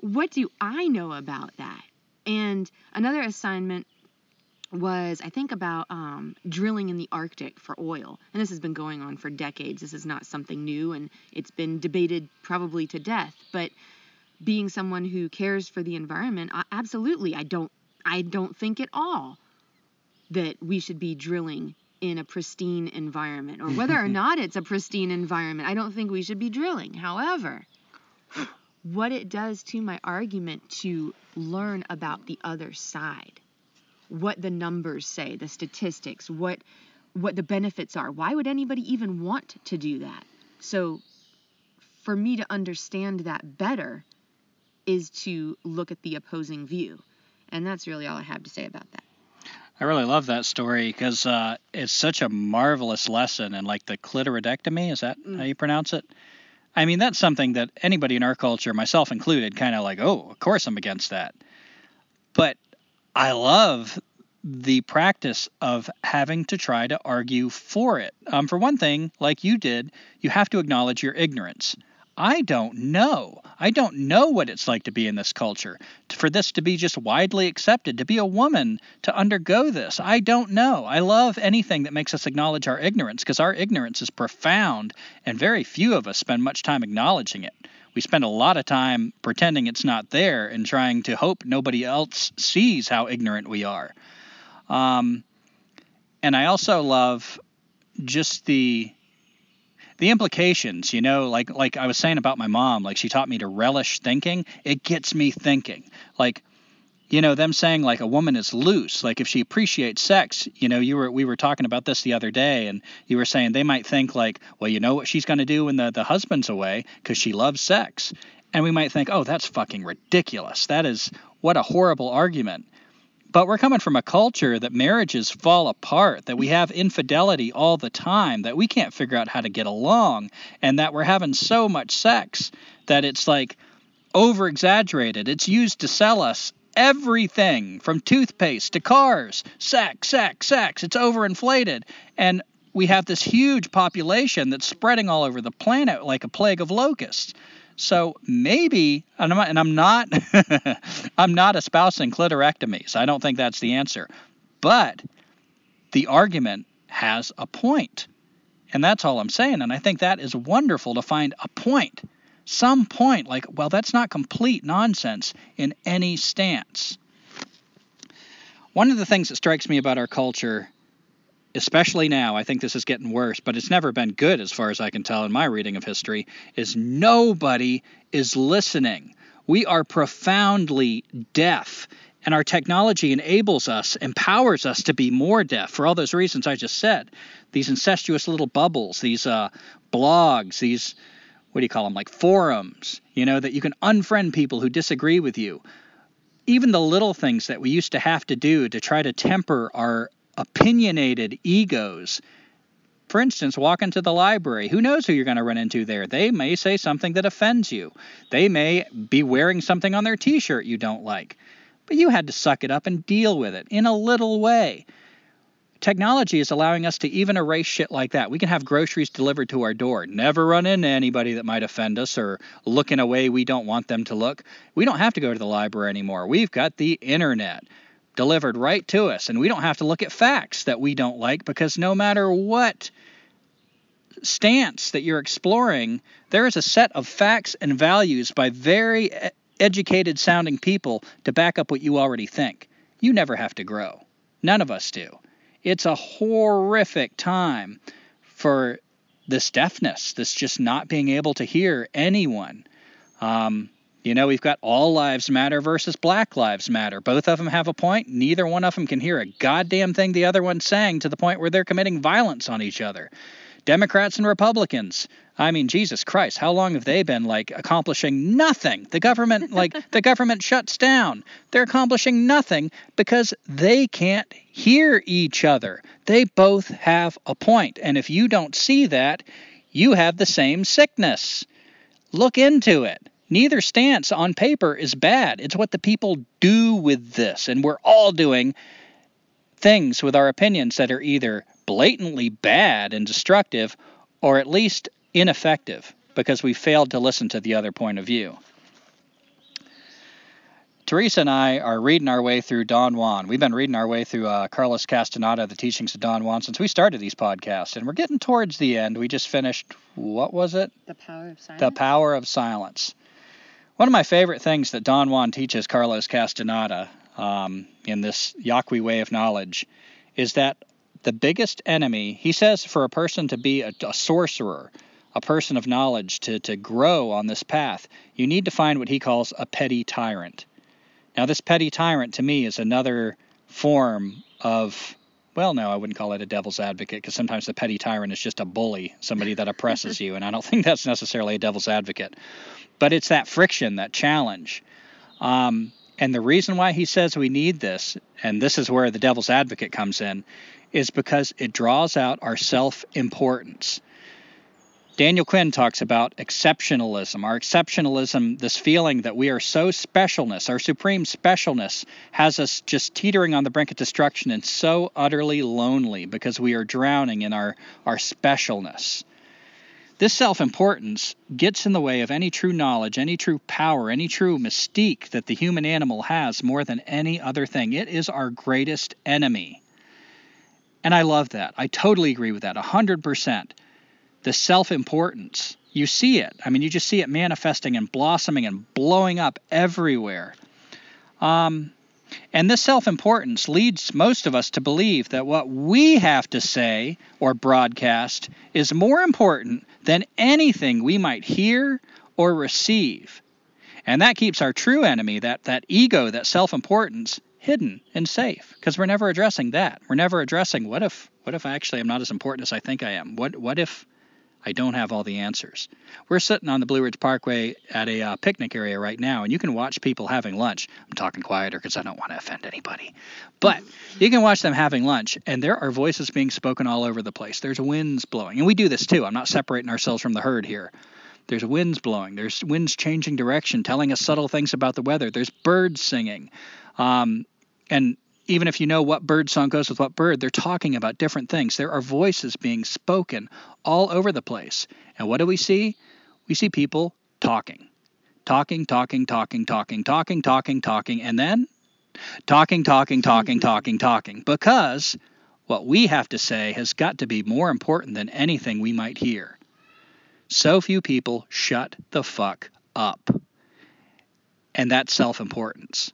what do I know about that? And another assignment was I think about um, drilling in the Arctic for oil, and this has been going on for decades. This is not something new, and it's been debated probably to death. But being someone who cares for the environment, I, absolutely, I don't I don't think at all that we should be drilling in a pristine environment, or whether or not it's a pristine environment. I don't think we should be drilling. However, what it does to my argument to learn about the other side what the numbers say, the statistics, what what the benefits are. Why would anybody even want to do that? So for me to understand that better is to look at the opposing view. And that's really all I have to say about that. I really love that story because uh, it's such a marvelous lesson And like the clitoridectomy. Is that mm. how you pronounce it? I mean, that's something that anybody in our culture, myself included, kind of like, oh, of course I'm against that. But I love the practice of having to try to argue for it. Um, for one thing, like you did, you have to acknowledge your ignorance. I don't know. I don't know what it's like to be in this culture, for this to be just widely accepted, to be a woman, to undergo this. I don't know. I love anything that makes us acknowledge our ignorance because our ignorance is profound, and very few of us spend much time acknowledging it we spend a lot of time pretending it's not there and trying to hope nobody else sees how ignorant we are. Um, and I also love just the the implications, you know, like like I was saying about my mom, like she taught me to relish thinking. It gets me thinking. Like you know them saying like a woman is loose like if she appreciates sex you know you were we were talking about this the other day and you were saying they might think like well you know what she's going to do when the, the husband's away? Because she loves sex. And we might think oh that's fucking ridiculous. That is what a horrible argument. But we're coming from a culture that marriages fall apart, that we have infidelity all the time, that we can't figure out how to get along, and that we're having so much sex that it's like over exaggerated. It's used to sell us everything from toothpaste to cars. Sex, sex, sex. It's overinflated. And we have this huge population that's spreading all over the planet like a plague of locusts. So maybe, and I'm, not, I'm not espousing clitorectomies. I don't think that's the answer. But the argument has a point, and that's all I'm saying. And I think that is wonderful to find a point some point, like, well, that's not complete nonsense in any stance. One of the things that strikes me about our culture, especially now, I think this is getting worse, but it's never been good as far as I can tell in my reading of history, is nobody is listening. We are profoundly deaf and our technology enables us, empowers us to be more deaf for all those reasons I just said. These incestuous little bubbles, these uh, blogs, these what do you call them, like forums, you know, that you can unfriend people who disagree with you. Even the little things that we used to have to do to try to temper our opinionated egos. For instance, walk into the library. Who knows who you're going to run into there? They may say something that offends you. They may be wearing something on their t shirt you don't like. But you had to suck it up and deal with it in a little way technology is allowing us to even erase shit like that. We can have groceries delivered to our door, never run into anybody that might offend us or look in a way we don't want them to look. We don't have to go to the library anymore. We've got the internet delivered right to us, and we don't have to look at facts that we don't like because no matter what stance that you're exploring, there is a set of facts and values by very educated sounding people to back up what you already think. You never have to grow. None of us do. It's a horrific time for this deafness, this just not being able to hear anyone. Um, you know, we've got all lives matter versus black lives matter. Both of them have a point. Neither one of them can hear a goddamn thing the other one's saying to the point where they're committing violence on each other. Democrats and Republicans. I mean, Jesus Christ, how long have they been like accomplishing nothing? The government, like, the government shuts down. They're accomplishing nothing because they can't hear each other. They both have a point. And if you don't see that, you have the same sickness. Look into it. Neither stance on paper is bad. It's what the people do with this. And we're all doing things with our opinions that are either blatantly bad and destructive, or at least ineffective because we failed to listen to the other point of view. Teresa and I are reading our way through Don Juan. We've been reading our way through uh, Carlos Castaneda, the teachings of Don Juan, since we started these podcasts, and we're getting towards the end. We just finished, what was it? The Power of Silence. The Power of Silence. One of my favorite things that Don Juan teaches Carlos Castaneda um, in this Yaqui way of knowledge is that the biggest enemy, he says, for a person to be a, a sorcerer, a person of knowledge, to, to grow on this path, you need to find what he calls a petty tyrant. Now, this petty tyrant to me is another form of, well, no, I wouldn't call it a devil's advocate because sometimes the petty tyrant is just a bully, somebody that oppresses you, and I don't think that's necessarily a devil's advocate. But it's that friction, that challenge. Um, and the reason why he says we need this, and this is where the devil's advocate comes in, is because it draws out our self importance. Daniel Quinn talks about exceptionalism. Our exceptionalism, this feeling that we are so specialness, our supreme specialness, has us just teetering on the brink of destruction and so utterly lonely because we are drowning in our, our specialness. This self importance gets in the way of any true knowledge, any true power, any true mystique that the human animal has more than any other thing. It is our greatest enemy. And I love that. I totally agree with that, 100%. The self importance, you see it. I mean, you just see it manifesting and blossoming and blowing up everywhere. Um, and this self importance leads most of us to believe that what we have to say or broadcast is more important than anything we might hear or receive. And that keeps our true enemy, that, that ego, that self importance, hidden and safe because we're never addressing that. We're never addressing what if what if I actually I'm not as important as I think I am? What what if I don't have all the answers? We're sitting on the Blue Ridge Parkway at a uh, picnic area right now, and you can watch people having lunch. I'm talking quieter because I don't want to offend anybody, but you can watch them having lunch, and there are voices being spoken all over the place. There's winds blowing, and we do this too. I'm not separating ourselves from the herd here. There's winds blowing. There's winds changing direction, telling us subtle things about the weather. There's birds singing. Um, and even if you know what bird song goes with what bird, they're talking about different things. There are voices being spoken all over the place. And what do we see? We see people talking. Talking, talking, talking, talking, talking, talking, talking, and then talking, talking, talking, talking, talking. Because what we have to say has got to be more important than anything we might hear. So few people shut the fuck up. And that's self importance.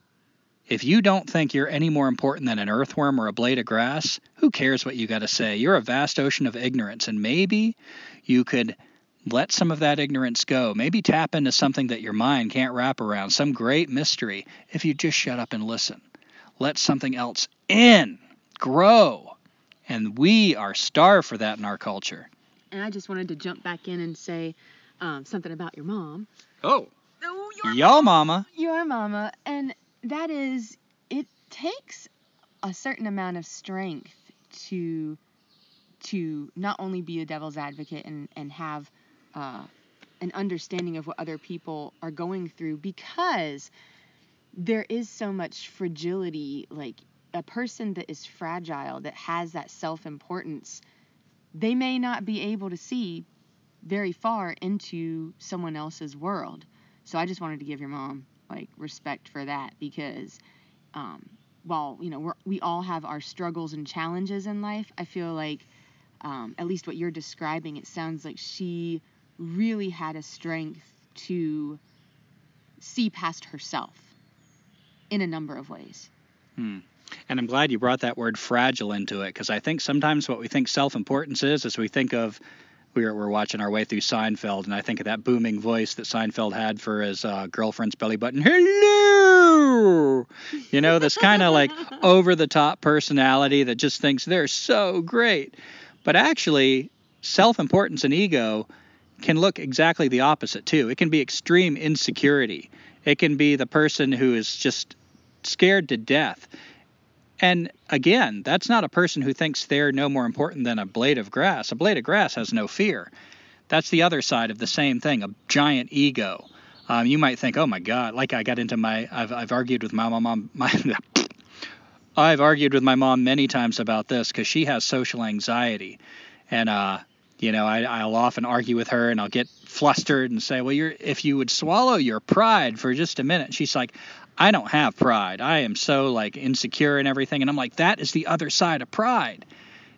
If you don't think you're any more important than an earthworm or a blade of grass, who cares what you got to say? You're a vast ocean of ignorance, and maybe you could let some of that ignorance go. Maybe tap into something that your mind can't wrap around, some great mystery, if you just shut up and listen. Let something else in, grow. And we are starved for that in our culture. And I just wanted to jump back in and say um, something about your mom. Oh. Oh, your Yo, mama. your mama and that is it takes a certain amount of strength to to not only be a devil's advocate and and have uh, an understanding of what other people are going through because there is so much fragility like a person that is fragile, that has that self importance, they may not be able to see very far into someone else's world. So I just wanted to give your mom like respect for that because um, while you know we're, we all have our struggles and challenges in life, I feel like um, at least what you're describing, it sounds like she really had a strength to see past herself in a number of ways. Hmm. And I'm glad you brought that word fragile into it because I think sometimes what we think self importance is, is we think of we were, we're watching our way through Seinfeld, and I think of that booming voice that Seinfeld had for his uh, girlfriend's belly button. Hello, you know, this kind of like over the top personality that just thinks they're so great. But actually, self importance and ego can look exactly the opposite too. It can be extreme insecurity. It can be the person who is just scared to death. And again, that's not a person who thinks they're no more important than a blade of grass. A blade of grass has no fear. That's the other side of the same thing, a giant ego. Um, you might think, oh my God, like I got into my, I've, I've argued with my mom, my, I've argued with my mom many times about this because she has social anxiety. And, uh, you know, I, I'll often argue with her and I'll get flustered and say, well, you're, if you would swallow your pride for just a minute. She's like, I don't have pride. I am so like insecure and everything. And I'm like, that is the other side of pride.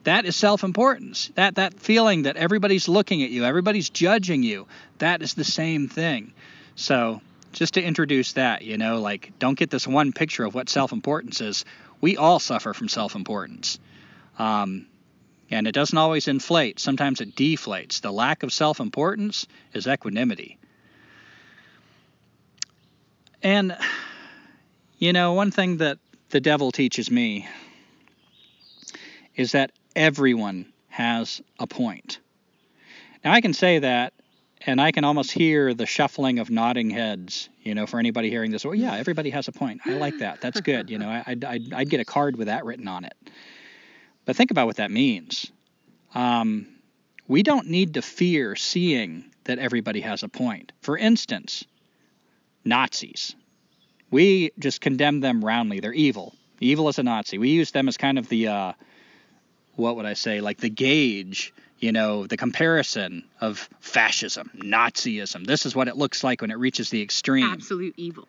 That is self-importance. That that feeling that everybody's looking at you, everybody's judging you. That is the same thing. So just to introduce that, you know, like don't get this one picture of what self-importance is. We all suffer from self-importance. Um, and it doesn't always inflate. Sometimes it deflates. The lack of self-importance is equanimity. And you know, one thing that the devil teaches me is that everyone has a point. Now, I can say that, and I can almost hear the shuffling of nodding heads, you know, for anybody hearing this. Well, yeah, everybody has a point. I like that. That's good. You know, I'd, I'd, I'd get a card with that written on it. But think about what that means. Um, we don't need to fear seeing that everybody has a point. For instance, Nazis we just condemn them roundly. They're evil. Evil as a Nazi. We use them as kind of the, uh, what would I say, like the gauge, you know, the comparison of fascism, Nazism. This is what it looks like when it reaches the extreme. Absolute evil.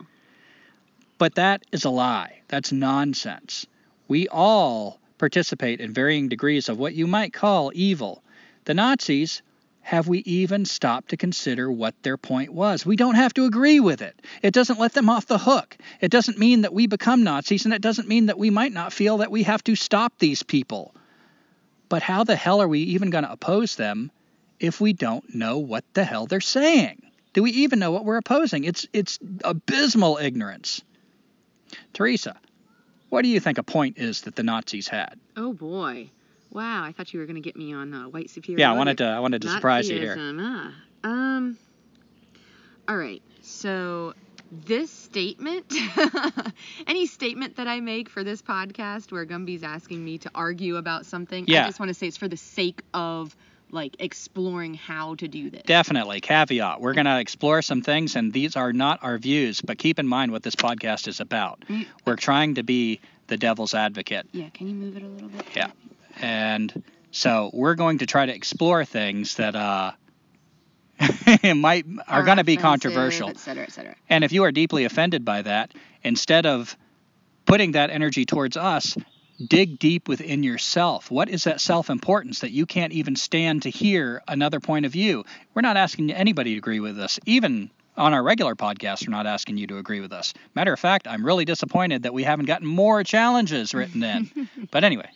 But that is a lie. That's nonsense. We all participate in varying degrees of what you might call evil. The Nazis have we even stopped to consider what their point was? We don't have to agree with it. It doesn't let them off the hook. It doesn't mean that we become Nazis, and it doesn't mean that we might not feel that we have to stop these people. But how the hell are we even going to oppose them if we don't know what the hell they're saying? Do we even know what we're opposing? It's it's abysmal ignorance. Teresa, what do you think a point is that the Nazis had? Oh boy. Wow, I thought you were going to get me on uh, white superiority. Yeah, I wanted to. I wanted to surprise you here. Ah. Um. All right. So this statement, any statement that I make for this podcast where Gumby's asking me to argue about something, yeah. I just want to say it's for the sake of like exploring how to do this. Definitely. Caveat. We're going to explore some things and these are not our views, but keep in mind what this podcast is about. Mm. We're trying to be the devil's advocate. Yeah, can you move it a little bit? Yeah and so we're going to try to explore things that uh, might are, are going to be controversial, et cetera, et cetera. And if you are deeply offended by that, instead of putting that energy towards us, dig deep within yourself. What is that self importance that you can't even stand to hear another point of view? We're not asking anybody to agree with us. Even on our regular podcast, we're not asking you to agree with us. Matter of fact, I'm really disappointed that we haven't gotten more challenges written in. but anyway.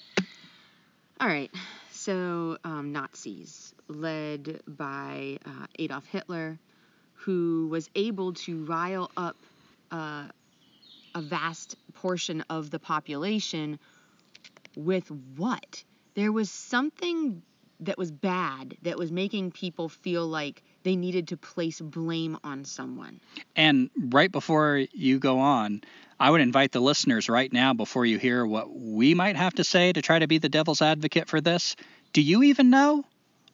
All right. So, um, Nazis, led by uh, Adolf Hitler, who was able to rile up uh, a vast portion of the population with what? There was something that was bad that was making people feel like they needed to place blame on someone. And right before you go on, I would invite the listeners right now, before you hear what we might have to say to try to be the devil's advocate for this, do you even know?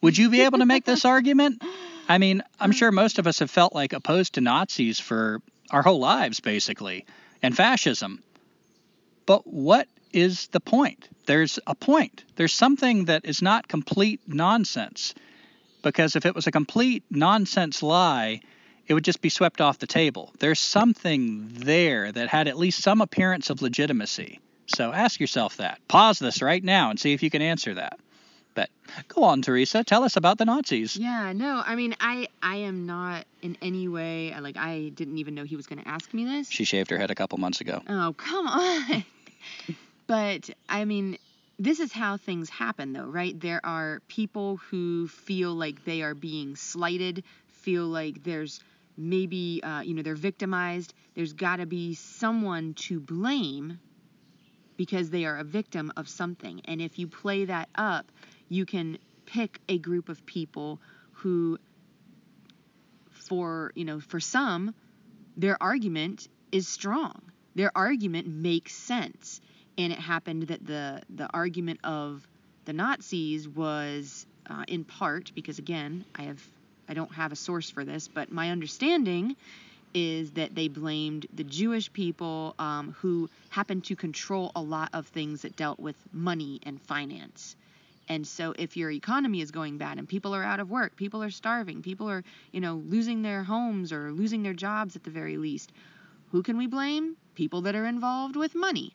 Would you be able to make this argument? I mean, I'm sure uh. most of us have felt like opposed to Nazis for our whole lives, basically, and fascism. But what is the point. There's a point. There's something that is not complete nonsense. Because if it was a complete nonsense lie, it would just be swept off the table. There's something there that had at least some appearance of legitimacy. So ask yourself that. Pause this right now and see if you can answer that. But go on, Teresa. Tell us about the Nazis. Yeah, no, I mean, I I am not in any way like I didn't even know he was going to ask me this. She shaved her head a couple months ago. Oh, come on. but I mean, this is how things happen though, right? There are people who feel like they are being slighted, feel like there's maybe uh, you know they're victimized. There's got to be someone to blame because they are a victim of something. And if you play that up, you can pick a group of people who for you know for some their argument is strong their argument makes sense and it happened that the the argument of the nazis was uh, in part because again i have i don't have a source for this but my understanding is that they blamed the jewish people um, who happened to control a lot of things that dealt with money and finance and so if your economy is going bad and people are out of work, people are starving, people are, you know, losing their homes or losing their jobs at the very least, who can we blame? People that are involved with money.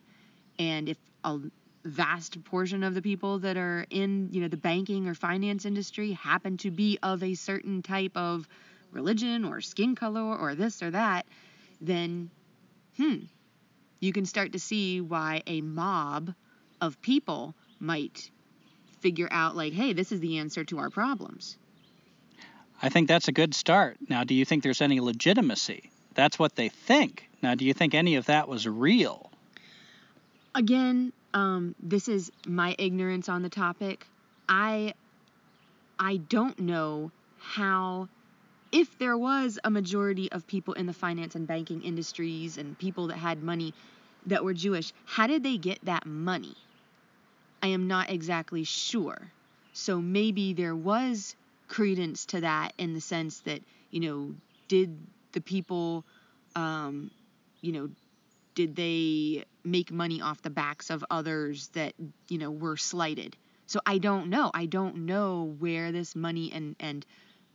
And if a vast portion of the people that are in, you know, the banking or finance industry happen to be of a certain type of religion or skin color or this or that, then hmm, you can start to see why a mob of people might figure out like, hey, this is the answer to our problems. I think that's a good start. Now, do you think there's any legitimacy? That's what they think. Now, do you think any of that was real? Again, um, this is my ignorance on the topic. I I don't know how if there was a majority of people in the finance and banking industries and people that had money that were Jewish, how did they get that money? I am not exactly sure. So maybe there was credence to that in the sense that, you know, did the people, um, you know, did they make money off the backs of others that, you know, were slighted? So I don't know. I don't know where this money and, and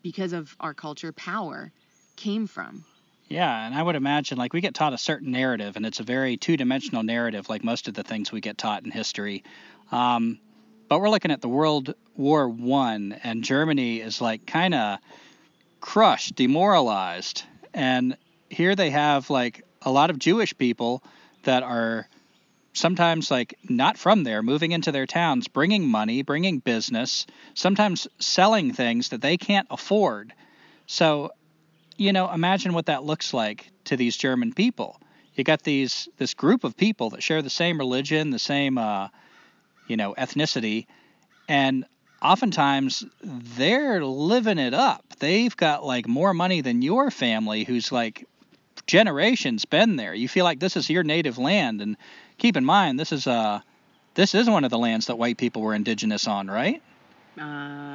because of our culture, power came from. Yeah, and I would imagine like we get taught a certain narrative, and it's a very two dimensional narrative, like most of the things we get taught in history. Um, but we're looking at the World War One, and Germany is like kind of crushed, demoralized, and here they have like a lot of Jewish people that are sometimes like not from there, moving into their towns, bringing money, bringing business, sometimes selling things that they can't afford. So, you know, imagine what that looks like to these German people. You got these this group of people that share the same religion, the same uh, you know, ethnicity, and oftentimes they're living it up. They've got like more money than your family, who's like generations been there. You feel like this is your native land, and keep in mind this is uh this is one of the lands that white people were indigenous on, right? Uh,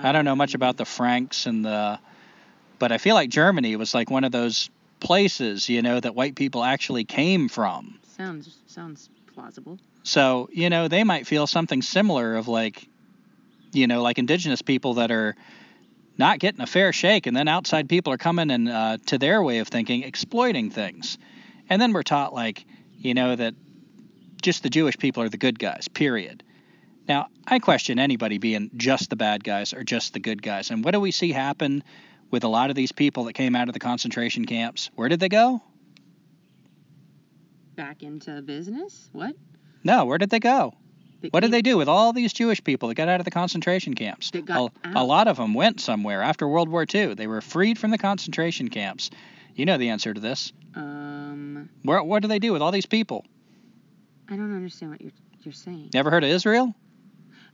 I don't know much about the Franks and the, but I feel like Germany was like one of those places, you know, that white people actually came from. Sounds sounds plausible. So, you know, they might feel something similar of like, you know, like indigenous people that are not getting a fair shake, and then outside people are coming and, uh, to their way of thinking, exploiting things. And then we're taught, like, you know, that just the Jewish people are the good guys, period. Now, I question anybody being just the bad guys or just the good guys. And what do we see happen with a lot of these people that came out of the concentration camps? Where did they go? Back into business? What? No, where did they go? What did they do with all these Jewish people that got out of the concentration camps? A, a lot of them went somewhere after World War II. They were freed from the concentration camps. You know the answer to this. Um, Where, what do they do with all these people? I don't understand what you're you're saying. Never heard of Israel?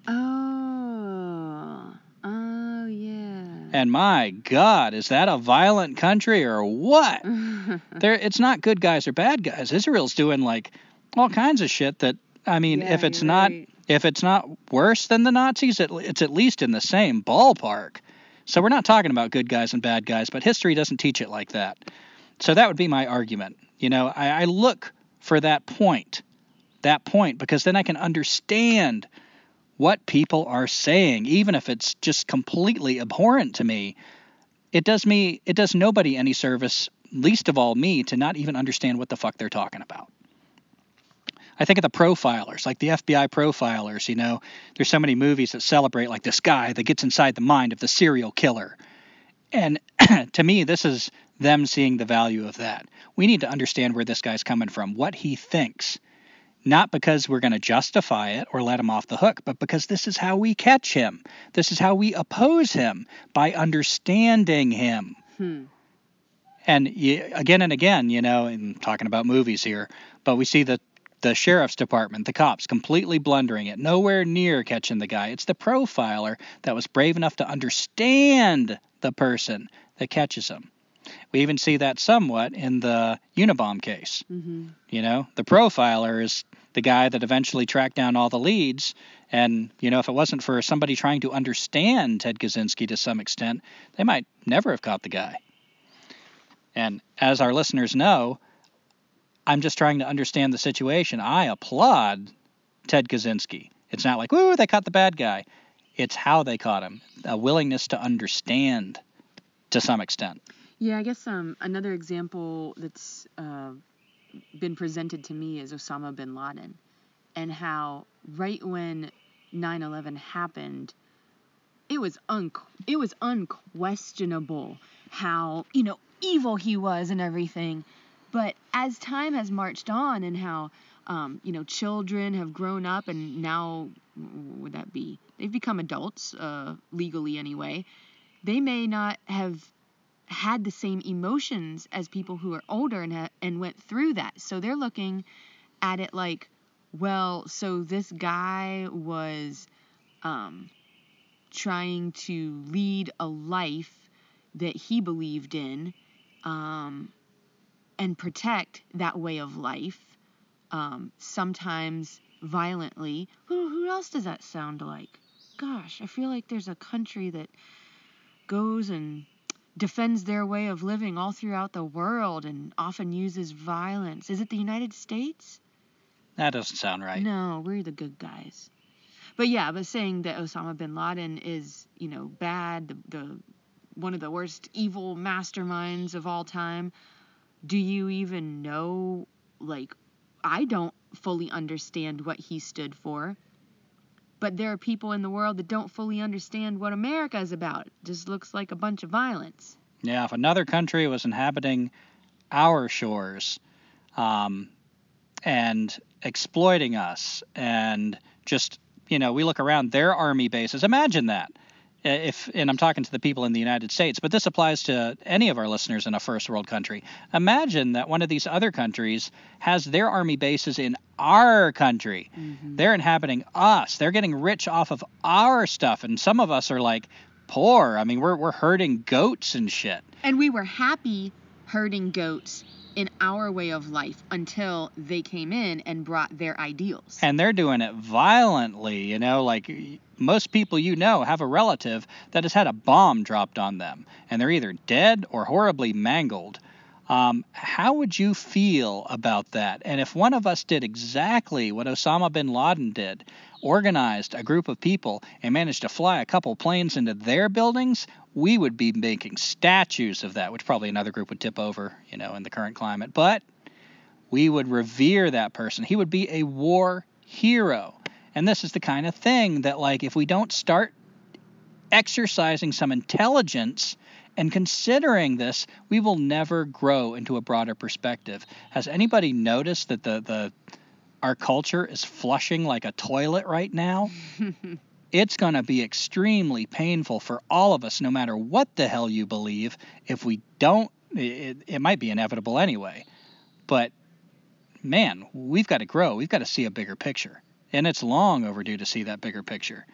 Oh, oh yeah. And my God, is that a violent country or what? There, it's not good guys or bad guys. Israel's doing like all kinds of shit that I mean, Yeah, if it's not right. if it's not worse than the Nazis, it, it's at least in the same ballpark. So we're not talking about good guys and bad guys, but history doesn't teach it like that. So that would be my argument. You know, I, I look for that point that point because then I can understand what people are saying, even if it's just completely abhorrent to me. It does me, it does nobody any service, least of all me, to not even understand what the fuck they're talking about. I think of the profilers, like the FBI profilers, you know, there's so many movies that celebrate like this guy that gets inside the mind of the serial killer. And to me, this is them seeing the value of that. We need to understand where this guy's coming from, what he thinks. Not because we're going to justify it or let him off the hook, but because this is how we catch him. This is how we oppose him by understanding him. Hmm. And you, again and again, you know, I'm talking about movies here, but we see the the sheriff's department, the cops, completely blundering it, nowhere near catching the guy. It's the profiler that was brave enough to understand the person that catches him. We even see that somewhat in the Unabomb case. Mm-hmm. You know, the profiler is the guy that eventually tracked down all the leads. And, you know, if it wasn't for somebody trying to understand Ted Kaczynski to some extent, they might never have caught the guy. And as our listeners know, I'm just trying to understand the situation. I applaud Ted Kaczynski. It's not like, ooh, they caught the bad guy. It's how they caught him, a willingness to understand to some extent. Yeah, I guess um, another example that's uh, been presented to me is Osama bin Laden, and how right when 9/11 happened, it was un it was unquestionable how you know evil he was and everything. But as time has marched on, and how um, you know children have grown up, and now what would that be? They've become adults uh, legally anyway. They may not have had the same emotions as people who are older and ha- and went through that. So they're looking at it like, well, so this guy was um, trying to lead a life that he believed in um, and protect that way of life, um, sometimes violently. Who, who else does that sound like? Gosh, I feel like there's a country that goes and defends their way of living all throughout the world and often uses violence. Is it the United States? That doesn't sound right. No, we're the good guys. But yeah, but saying that Osama bin Laden is, you know, bad, the, the one of the worst evil masterminds of all time, do you even know like I don't fully understand what he stood for. But there are people in the world that don't fully understand what America is about. It just looks like a bunch of violence. Yeah, if another country was inhabiting our shores um, and exploiting us and just, you know, we look around their army bases. Imagine that. If and I'm talking to the people in the United States, but this applies to any of our listeners in a first world country. Imagine that one of these other countries has their army bases in our country. Mm-hmm. They're inhabiting us. They're getting rich off of our stuff, and some of us are like poor. I mean, we're we're herding goats and shit. And we were happy herding goats in our way of life until they came in and brought their ideals. And they're doing it violently, you know, like most people you know have a relative that has had a bomb dropped on them, and they're either dead or horribly mangled. Um, how would you feel about that? And if one of us did exactly what Osama bin Laden did, organized a group of people and managed to fly a couple planes into their buildings, we would be making statues of that, which probably another group would tip over, you know, in the current climate. But we would revere that person. He would be a war hero. And this is the kind of thing that, like, if we don't start exercising some intelligence and considering this, we will never grow into a broader perspective. Has anybody noticed that the, the our culture is flushing like a toilet right now? it's going to be extremely painful for all of us, no matter what the hell you believe. If we don't, it, it might be inevitable anyway. But man, we've got to grow. We've got to see a bigger picture. And it's long overdue to see that bigger picture.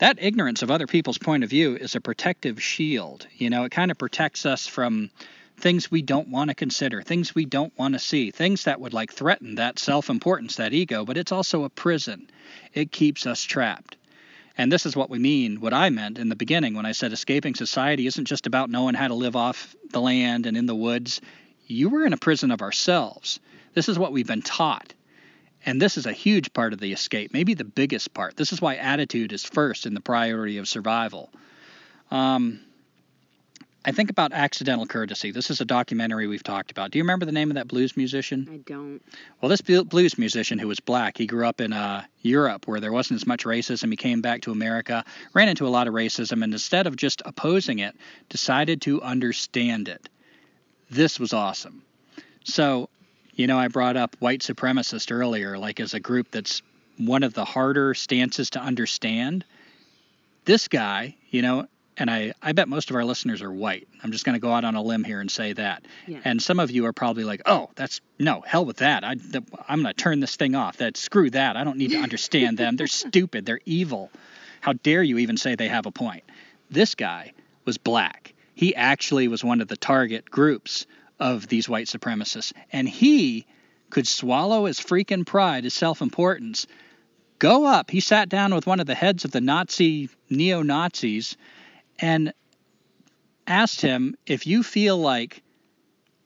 That ignorance of other people's point of view is a protective shield. You know, it kind of protects us from things we don't want to consider, things we don't want to see, things that would like threaten that self importance, that ego, but it's also a prison. It keeps us trapped. And this is what we mean, what I meant in the beginning when I said escaping society isn't just about knowing how to live off the land and in the woods. You were in a prison of ourselves. This is what we've been taught. And this is a huge part of the escape, maybe the biggest part. This is why attitude is first in the priority of survival. Um, I think about accidental courtesy. This is a documentary we've talked about. Do you remember the name of that blues musician? I don't. Well, this blues musician who was black, he grew up in uh, Europe where there wasn't as much racism. He came back to America, ran into a lot of racism, and instead of just opposing it, decided to understand it. This was awesome. So, you know, I brought up white supremacist earlier, like as a group that's one of the harder stances to understand. This guy, you know, and I, I bet most of our listeners are white. I'm just going to go out on a limb here and say that. Yeah. And some of you are probably like, oh, that's no, hell with that. I, the, I'm going to turn this thing off. That screw that. I don't need to understand them. They're stupid. They're evil. How dare you even say they have a point? This guy was black. He actually was one of the target groups of these white supremacists, and he could swallow his freaking pride, his self-importance. Go up. He sat down with one of the heads of the Nazi neo Nazis and asked him if you feel like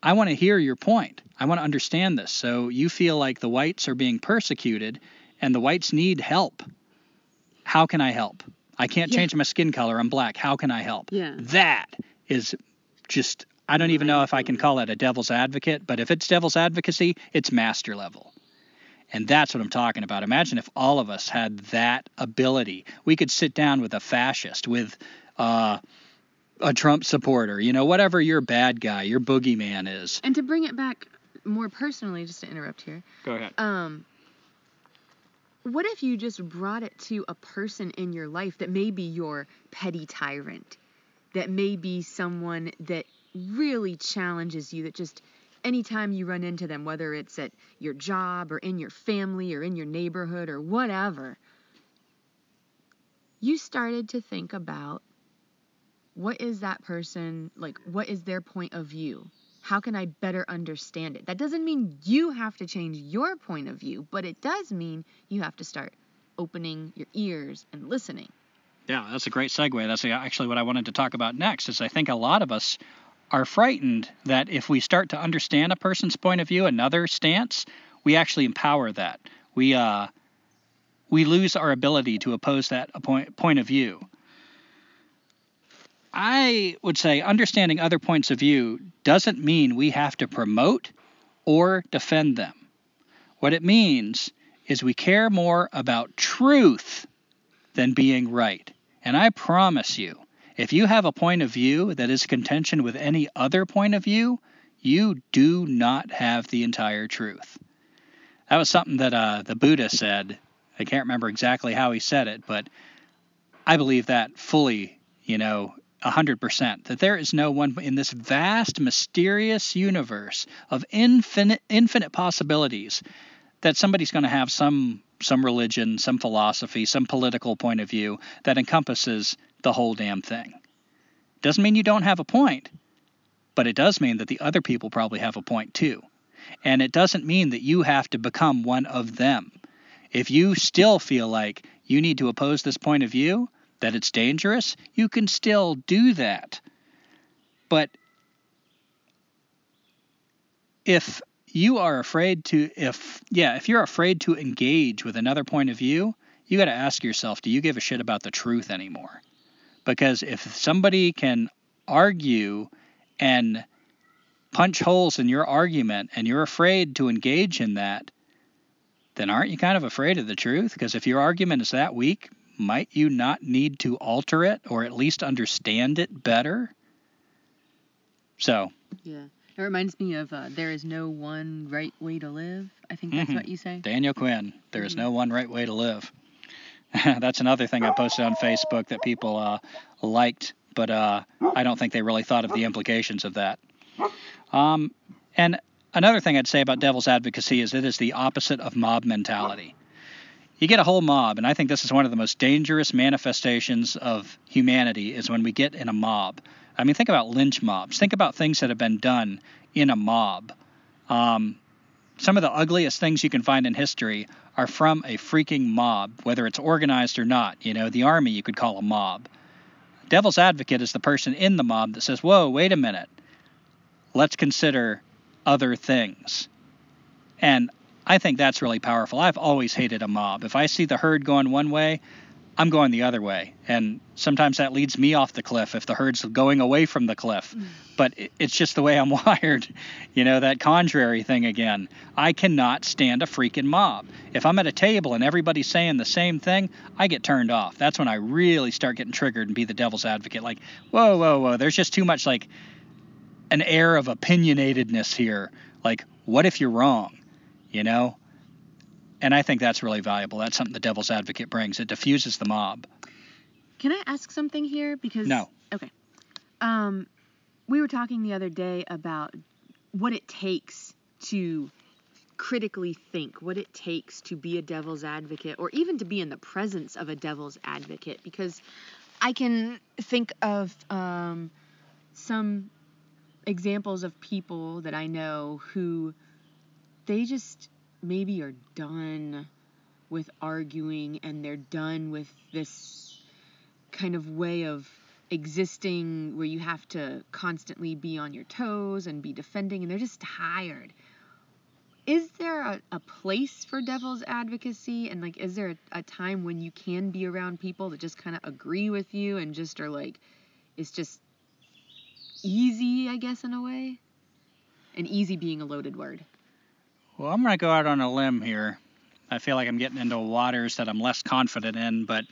I want to hear your point. I want to understand this. So you feel like the whites are being persecuted and the whites need help. How can I help? I can't Yeah. change my skin color. I'm black. How can I help? Yeah. That is just I don't even know if I can call it a devil's advocate, but if it's devil's advocacy, it's master level. And that's what I'm talking about. Imagine if all of us had that ability. We could sit down with a fascist, with uh, a Trump supporter, you know, whatever your bad guy, your boogeyman is. And to bring it back more personally, just to interrupt here, Go ahead. um, what if you just brought it to a person in your life that may be your petty tyrant, that may be someone that really challenges you, that just anytime you run into them, whether it's at your job or in your family or in your neighborhood or whatever, you started to think about what is that person like what is their point of view how can i better understand it that doesn't mean you have to change your point of view but it does mean you have to start opening your ears and listening Yeah, that's a great segue. That's actually what I wanted to talk about next. Is I think a lot of us are frightened that if we start to understand a person's point of view, another stance, we actually empower that. We uh, we lose our ability to oppose that point point of view. I would say understanding other points of view doesn't mean we have to promote or defend them. What it means is we care more about truth than being right. And I promise you, if you have a point of view that is contention with any other point of view, you do not have the entire truth. That was something that uh, the Buddha said. I can't remember exactly how he said it, but I believe that fully, you know, 100%. That there is no one in this vast, mysterious universe of infinite, infinite possibilities that somebody's going to have some some religion, some philosophy, some political point of view that encompasses the whole damn thing. Doesn't mean you don't have a point, but it does mean that the other people probably have a point too. And it doesn't mean that you have to become one of them. If you still feel like you need to oppose this point of view, that it's dangerous, you can still do that. But if you are afraid to if yeah if you're afraid to engage with another point of view you got to ask yourself do you give a shit about the truth anymore because if somebody can argue and punch holes in your argument and you're afraid to engage in that then aren't you kind of afraid of the truth? Because if your argument is that weak might you not need to alter it or at least understand it better? So. Yeah. It reminds me of uh, there is no one right way to live i think that's Mhm. what you say. Daniel Quinn, there is no one right way to live. That's another thing I posted on Facebook that people uh, liked, but uh, I don't think they really thought of the implications of that. Um, and another thing I'd say about devil's advocacy is it is the opposite of mob mentality. You get a whole mob, and I think this is one of the most dangerous manifestations of humanity is when we get in a mob. I mean, think about lynch mobs. Think about things that have been done in a mob. Um, some of the ugliest things you can find in history are from a freaking mob, whether it's organized or not. You know, the army you could call a mob. Devil's advocate is the person in the mob that says, Whoa, wait a minute. Let's consider other things. And I think that's really powerful. I've always hated a mob. If I see the herd going one way, I'm going the other way. And sometimes that leads me off the cliff if the herd's going away from the cliff. Mm. But it's just the way I'm wired. You know, that contrary thing again. I cannot stand a freaking mob. If I'm at a table and everybody's saying the same thing, I get turned off. That's when I really start getting triggered and be the devil's advocate. Like, whoa, whoa, whoa. There's just too much like an air of opinionatedness here. Like, what if you're wrong? You know? And I think that's really valuable. That's something the devil's advocate brings. It diffuses the mob. Can I ask something here? Because no. Okay. Um, we were talking the other day about what it takes to critically think, what it takes to be a devil's advocate, or even to be in the presence of a devil's advocate. Because I can think of um, some examples of people that I know who they just maybe are done with arguing and they're done with this kind of way of existing where you have to constantly be on your toes and be defending and they're just tired. Is there a, a place for devil's advocacy? And like is there a, a time when you can be around people that just kind of agree with you and just are like it's just easy i guess in a way? And easy being a loaded word well, I'm going to go out on a limb here. I feel like I'm getting into waters that I'm less confident in, but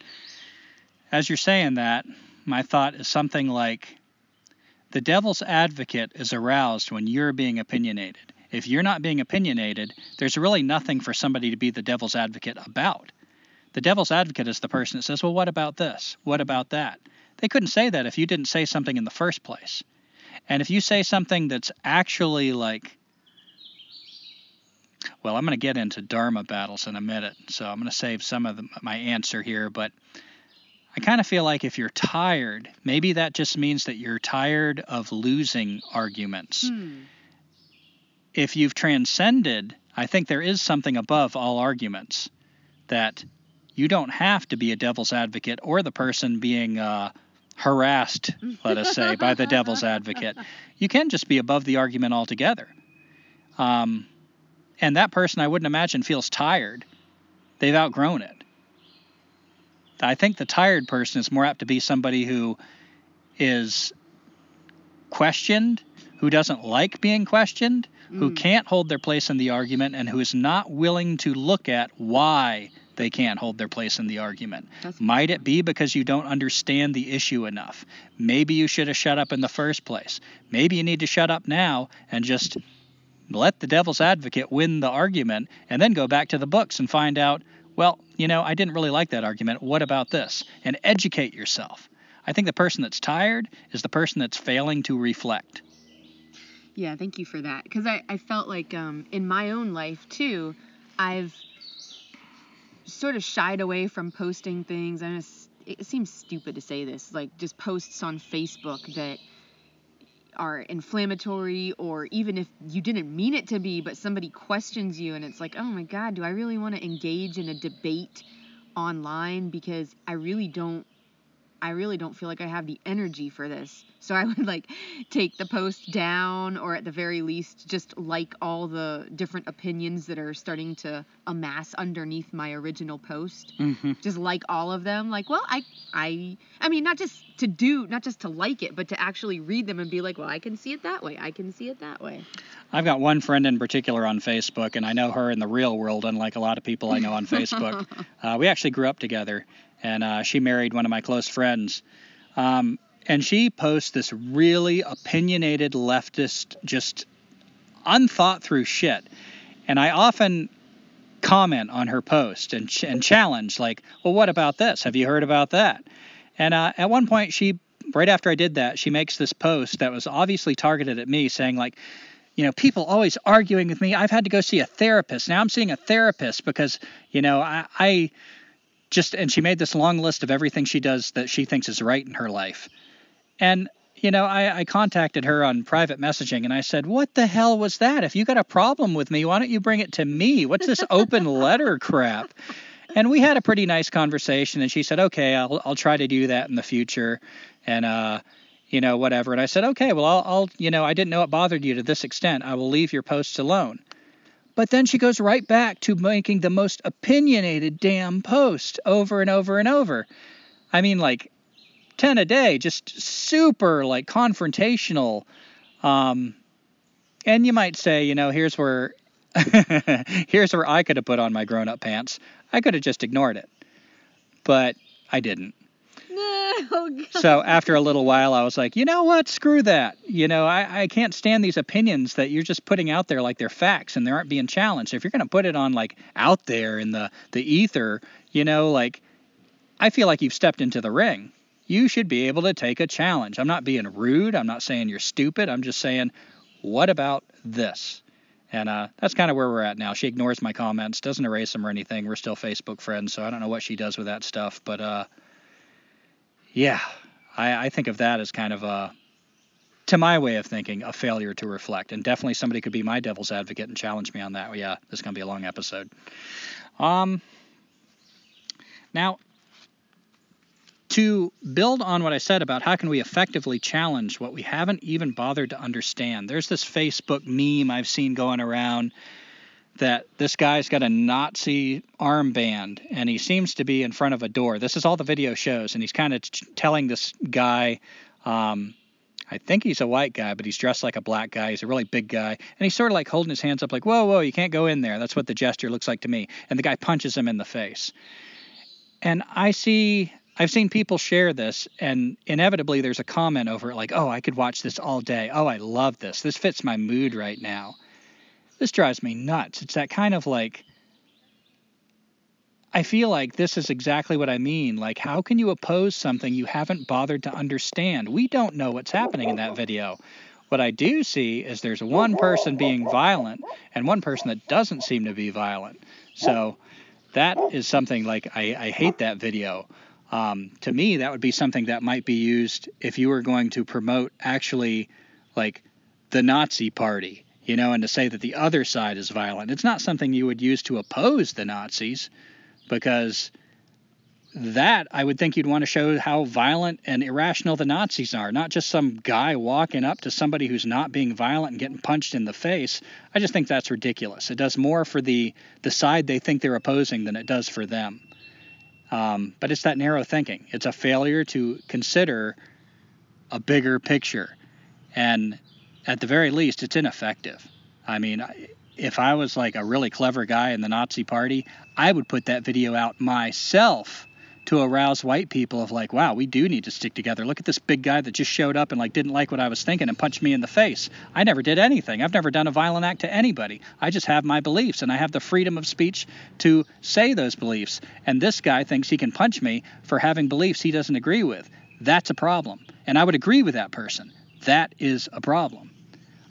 as you're saying that, my thought is something like the devil's advocate is aroused when you're being opinionated. If you're not being opinionated, there's really nothing for somebody to be the devil's advocate about. The devil's advocate is the person that says, Well, what about this? What about that? They couldn't say that if you didn't say something in the first place. And if you say something that's actually like well, I'm going to get into Dharma battles in a minute, so I'm going to save some of the, my answer here. But I kind of feel like if you're tired, maybe that just means that you're tired of losing arguments. Hmm. If you've transcended, I think there is something above all arguments that you don't have to be a devil's advocate or the person being uh, harassed, let us say, by the devil's advocate. You can just be above the argument altogether. Um, and that person, I wouldn't imagine, feels tired. They've outgrown it. I think the tired person is more apt to be somebody who is questioned, who doesn't like being questioned, mm. who can't hold their place in the argument, and who is not willing to look at why they can't hold their place in the argument. That's Might it be because you don't understand the issue enough? Maybe you should have shut up in the first place. Maybe you need to shut up now and just let the devil's advocate win the argument and then go back to the books and find out, well, you know, I didn't really like that argument. What about this? And educate yourself. I think the person that's tired is the person that's failing to reflect. Yeah, thank you for that. Because I, I felt like um, in my own life, too, I've sort of shied away from posting things. And it seems stupid to say this, like just posts on Facebook that are inflammatory or even if you didn't mean it to be but somebody questions you and it's like oh my god do i really want to engage in a debate online because i really don't I really don't feel like I have the energy for this. So I would like take the post down or at the very least just like all the different opinions that are starting to amass underneath my original post. Mm-hmm. Just like all of them. Like, well, I I I mean not just to do, not just to like it, but to actually read them and be like, well, I can see it that way. I can see it that way. I've got one friend in particular on Facebook, and I know her in the real world, unlike a lot of people I know on Facebook. uh, we actually grew up together, and uh, she married one of my close friends. Um, and she posts this really opinionated leftist, just unthought through shit. And I often comment on her post and, ch- and challenge, like, well, what about this? Have you heard about that? And uh, at one point, she, right after I did that, she makes this post that was obviously targeted at me, saying, like, you know, people always arguing with me. I've had to go see a therapist. Now I'm seeing a therapist because, you know, I, I just and she made this long list of everything she does that she thinks is right in her life. And you know, I, I, contacted her on private messaging and I said, What the hell was that? If you got a problem with me, why don't you bring it to me? What's this open letter crap? And we had a pretty nice conversation and she said, Okay, I'll I'll try to do that in the future and uh you know, whatever. And I said, Okay, well I'll I'll you know, I didn't know it bothered you to this extent. I will leave your posts alone. But then she goes right back to making the most opinionated damn post over and over and over. I mean, like 10 a day, just super like confrontational. Um, and you might say, you know, here's where here's where I could have put on my grown up pants. I could have just ignored it. But I didn't. So after a little while, I was like, you know what? Screw that. You know, I, I can't stand these opinions that you're just putting out there like they're facts and they aren't being challenged. If you're going to put it on like out there in the, the ether, you know, like I feel like you've stepped into the ring. You should be able to take a challenge. I'm not being rude. I'm not saying you're stupid. I'm just saying, what about this? And uh, that's kind of where we're at now. She ignores my comments, doesn't erase them or anything. We're still Facebook friends, so I don't know what she does with that stuff. But uh, yeah, I, I think of that as kind of a, to my way of thinking, a failure to reflect. And definitely somebody could be my devil's advocate and challenge me on that. Yeah, this is going to be a long episode. Um, now, to build on what I said about how can we effectively challenge what we haven't even bothered to understand. There's this Facebook meme I've seen going around that this guy's got a Nazi armband and he seems to be in front of a door. This is all the video shows, and he's kind of telling this guy, um, I think he's a white guy, but he's dressed like a black guy. He's a really big guy, and he's sort of like holding his hands up, like, "Whoa, whoa, you can't go in there." That's what the gesture looks like to me. And the guy punches him in the face. And I see I've seen people share this, and inevitably there's a comment over it like, oh, I could watch this all day. Oh, I love this. This fits my mood right now. This drives me nuts. It's that kind of like, I feel like this is exactly what I mean. Like, how can you oppose something you haven't bothered to understand? We don't know what's happening in that video. What I do see is there's one person being violent and one person that doesn't seem to be violent. So that is something like I, I hate that video. Um, to me, that would be something that might be used if you were going to promote actually like the Nazi party, you know, and to say that the other side is violent. It's not something you would use to oppose the Nazis because that I would think you'd want to show how violent and irrational the Nazis are, not just some guy walking up to somebody who's not being violent and getting punched in the face. I just think that's ridiculous. It does more for the the side they think they're opposing than it does for them. Um, but it's that narrow thinking. It's a failure to consider a bigger picture, and at the very least, it's ineffective. I mean, if I was like a really clever guy in the Nazi party, I would put that video out myself to arouse white people of like, wow, we do need to stick together. Look at this big guy that just showed up and like didn't like what I was thinking and punched me in the face. I never did anything. I've never done a violent act to anybody. I just have my beliefs and I have the freedom of speech to say those beliefs. And this guy thinks he can punch me for having beliefs he doesn't agree with. That's a problem. And I would agree with that person. That is a problem.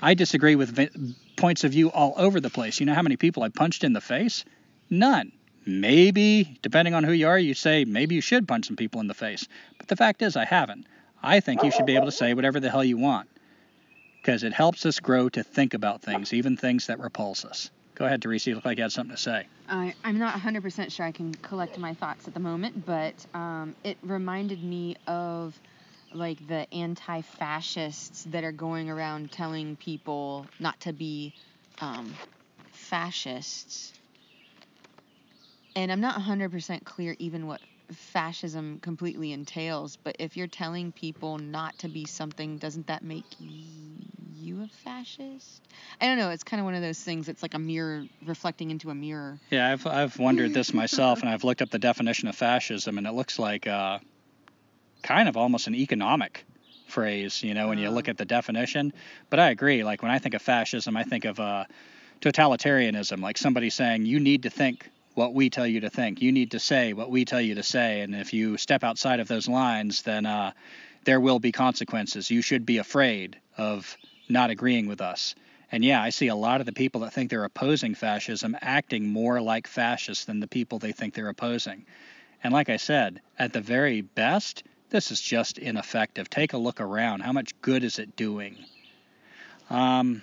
I disagree with points of view all over the place. You know how many people I punched in the face? None. Maybe, depending on who you are, you say maybe you should punch some people in the face. But the fact is, I haven't. I think you should be able to say whatever the hell you want because it helps us grow to think about things, even things that repulse us. Go ahead, Teresa. You look like you had something to say. I, I'm not 100% sure I can collect my thoughts at the moment, but um, it reminded me of like the anti-fascists that are going around telling people not to be um, fascists. And I'm not 100% clear even what fascism completely entails, but if you're telling people not to be something, doesn't that make you a fascist? I don't know. It's kind of one of those things. It's like a mirror reflecting into a mirror. Yeah, I've I've wondered this myself, and I've looked up the definition of fascism, and it looks like uh, kind of almost an economic phrase, you know, when you look at the definition. But I agree. Like when I think of fascism, I think of uh, totalitarianism, like somebody saying you need to think what we tell you to think. You need to say what we tell you to say, and if you step outside of those lines, then uh, there will be consequences. You should be afraid of not agreeing with us. And yeah, I see a lot of the people that think they're opposing fascism acting more like fascists than the people they think they're opposing. And like I said, at the very best, this is just ineffective. Take a look around. How much good is it doing? Um,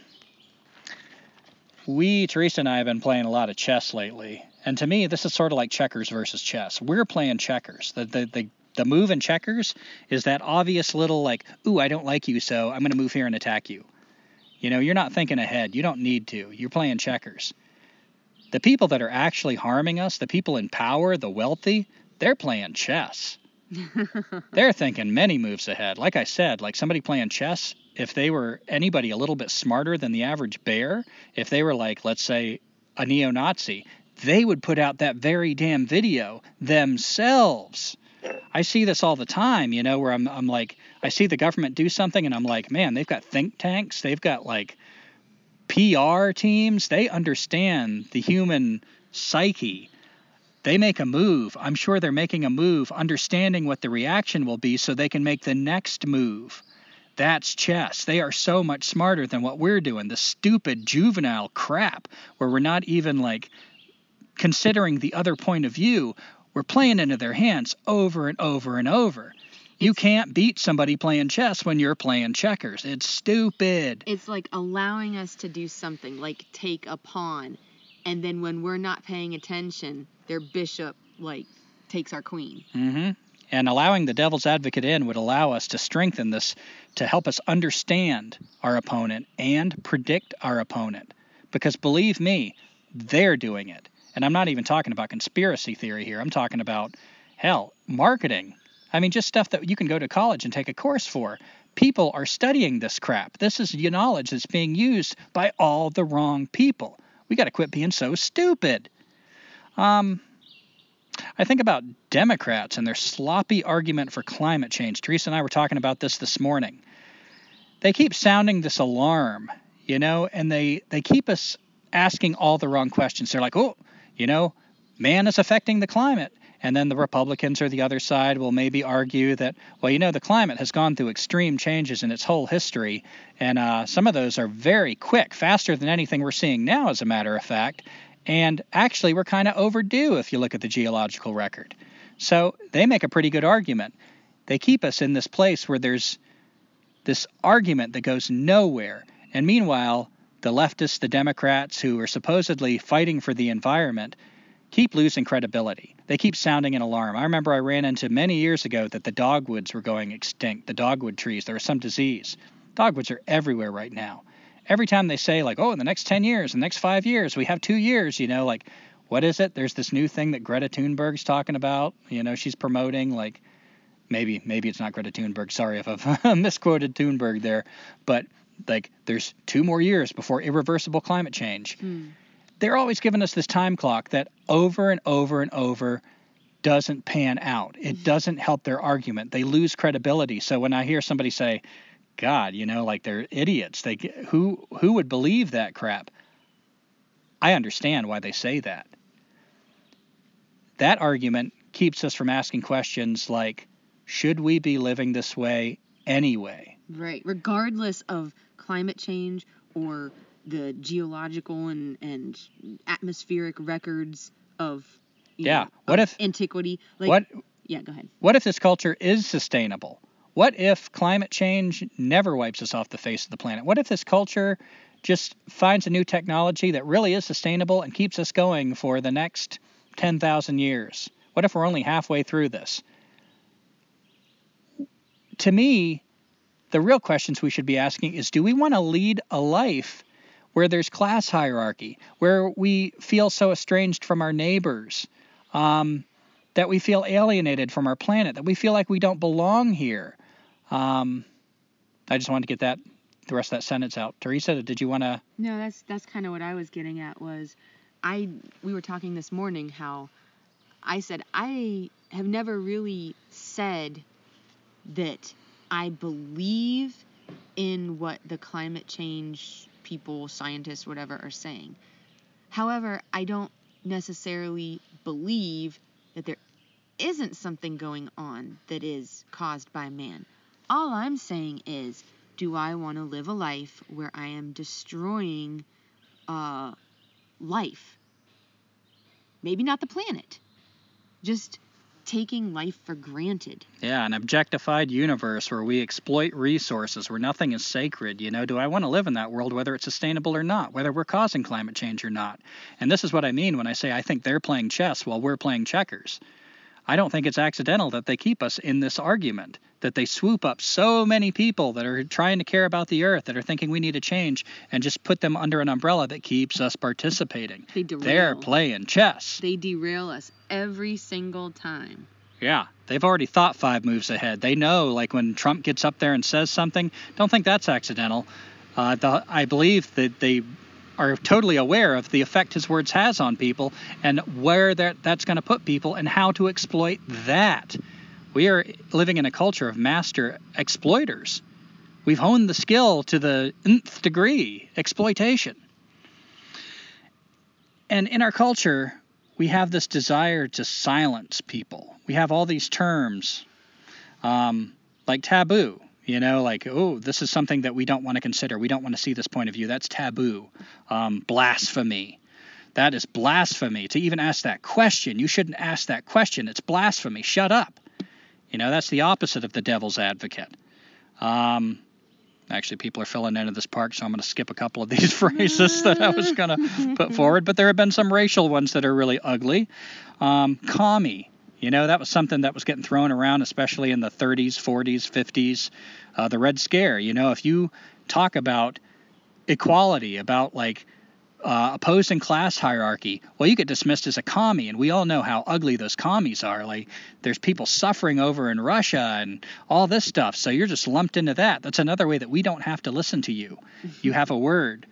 we, Teresa and I, have been playing a lot of chess lately. And to me, this is sort of like checkers versus chess. We're playing checkers. The, the, the, the move in checkers is that obvious little, like, ooh, I don't like you, so I'm going to move here and attack you. You know, you're not thinking ahead. You don't need to. You're playing checkers. The people that are actually harming us, the people in power, the wealthy, they're playing chess. they're thinking many moves ahead. Like I said, like somebody playing chess, if they were anybody a little bit smarter than the average bear, if they were like, let's say, a neo Nazi, they would put out that very damn video themselves. I see this all the time, you know, where I'm, I'm like, I see the government do something and I'm like, man, they've got think tanks, they've got like PR teams, they understand the human psyche. They make a move. I'm sure they're making a move, understanding what the reaction will be so they can make the next move. That's chess. They are so much smarter than what we're doing. The stupid juvenile crap where we're not even like considering the other point of view. We're playing into their hands over and over and over. You can't beat somebody playing chess when you're playing checkers. It's stupid. It's like allowing us to do something, like take a pawn, and then when we're not paying attention, their bishop like takes our queen. Mm-hmm. And allowing the devil's advocate in would allow us to strengthen this to help us understand our opponent and predict our opponent. Because believe me, they're doing it. And I'm not even talking about conspiracy theory here. I'm talking about, hell, marketing. I mean, just stuff that you can go to college and take a course for. People are studying this crap. This is knowledge that's being used by all the wrong people. We got to quit being so stupid. Um, I think about Democrats and their sloppy argument for climate change. Teresa and I were talking about this this morning. They keep sounding this alarm, you know, and they they keep us asking all the wrong questions. They're like, "Oh, you know, man is affecting the climate." And then the Republicans or the other side will maybe argue that, well, you know, the climate has gone through extreme changes in its whole history, and uh, some of those are very quick, faster than anything we're seeing now, as a matter of fact. And actually, we're kind of overdue if you look at the geological record. So they make a pretty good argument. They keep us in this place where there's this argument that goes nowhere. And meanwhile, the leftists, the Democrats who are supposedly fighting for the environment, keep losing credibility. They keep sounding an alarm. I remember I ran into many years ago that the dogwoods were going extinct, the dogwood trees. There was some disease. Dogwoods are everywhere right now. Every time they say, like, oh, in the next 10 years, in the next five years, we have two years, you know, like, what is it? There's this new thing that Greta Thunberg's talking about. You know, she's promoting, like, maybe maybe it's not Greta Thunberg. Sorry if I've misquoted Thunberg there, but like there's two more years before irreversible climate change. Hmm. They're always giving us this time clock that over and over and over doesn't pan out. It doesn't help their argument. They lose credibility. So when I hear somebody say, "God, you know, like they're idiots," they who who would believe that crap? I understand why they say that. That argument keeps us from asking questions like, should we be living this way anyway? Right. Regardless of climate change or the geological and, and atmospheric records of you Yeah. know, What of if- antiquity. Like, what Yeah, go ahead. what if this culture is sustainable? What if climate change never wipes us off the face of the planet? What if this culture just finds a new technology that really is sustainable and keeps us going for the next 10,000 years? What if we're only halfway through this? To me, the real questions we should be asking is do we want to lead a life where there's class hierarchy, where we feel so estranged from our neighbors, um, that we feel alienated from our planet, that we feel like we don't belong here? Um, I just wanted to get that the rest of that sentence out. Teresa, did you want to? No, that's that's kind of what I was getting at was I we were talking this morning how I said I have never really said that I believe in what the climate change people, scientists, whatever are saying. However, I don't necessarily believe that there isn't something going on that is caused by man. All I'm saying is, do I want to live a life where I am destroying uh, life? Maybe not the planet, just taking life for granted. Yeah, an objectified universe where we exploit resources, where nothing is sacred. You know, do I want to live in that world, whether it's sustainable or not, whether we're causing climate change or not? And this is what I mean when I say I think they're playing chess while we're playing checkers. I don't think it's accidental that they keep us in this argument, that they swoop up so many people that are trying to care about the earth, that are thinking we need to change, and just put them under an umbrella that keeps us participating. They derail. They're playing chess. They derail us every single time. Yeah, they've already thought five moves ahead. They know, like when Trump gets up there and says something, don't think that's accidental. Uh, the, I believe that they are totally aware of the effect his words has on people and where that, that's going to put people and how to exploit that. We are living in a culture of master exploiters. We've honed the skill to the nth degree, exploitation. And in our culture, we have this desire to silence people. We have all these terms um, like taboo, you know, like, oh, this is something that we don't want to consider. We don't want to see this point of view. That's taboo. Um, blasphemy. That is blasphemy. To even ask that question, you shouldn't ask that question. It's blasphemy. Shut up. You know, that's the opposite of the devil's advocate. Um, actually, people are filling into this park, so I'm going to skip a couple of these phrases that I was going to put forward. But there have been some racial ones that are really ugly. Um, commie. You know, that was something that was getting thrown around, especially in the 30s, 40s, 50s. Uh, the Red Scare. You know, if you talk about equality, about like uh, opposing class hierarchy, well, you get dismissed as a commie, and we all know how ugly those commies are. Like, there's people suffering over in Russia and all this stuff, so you're just lumped into that. That's another way that we don't have to listen to you. You have a word.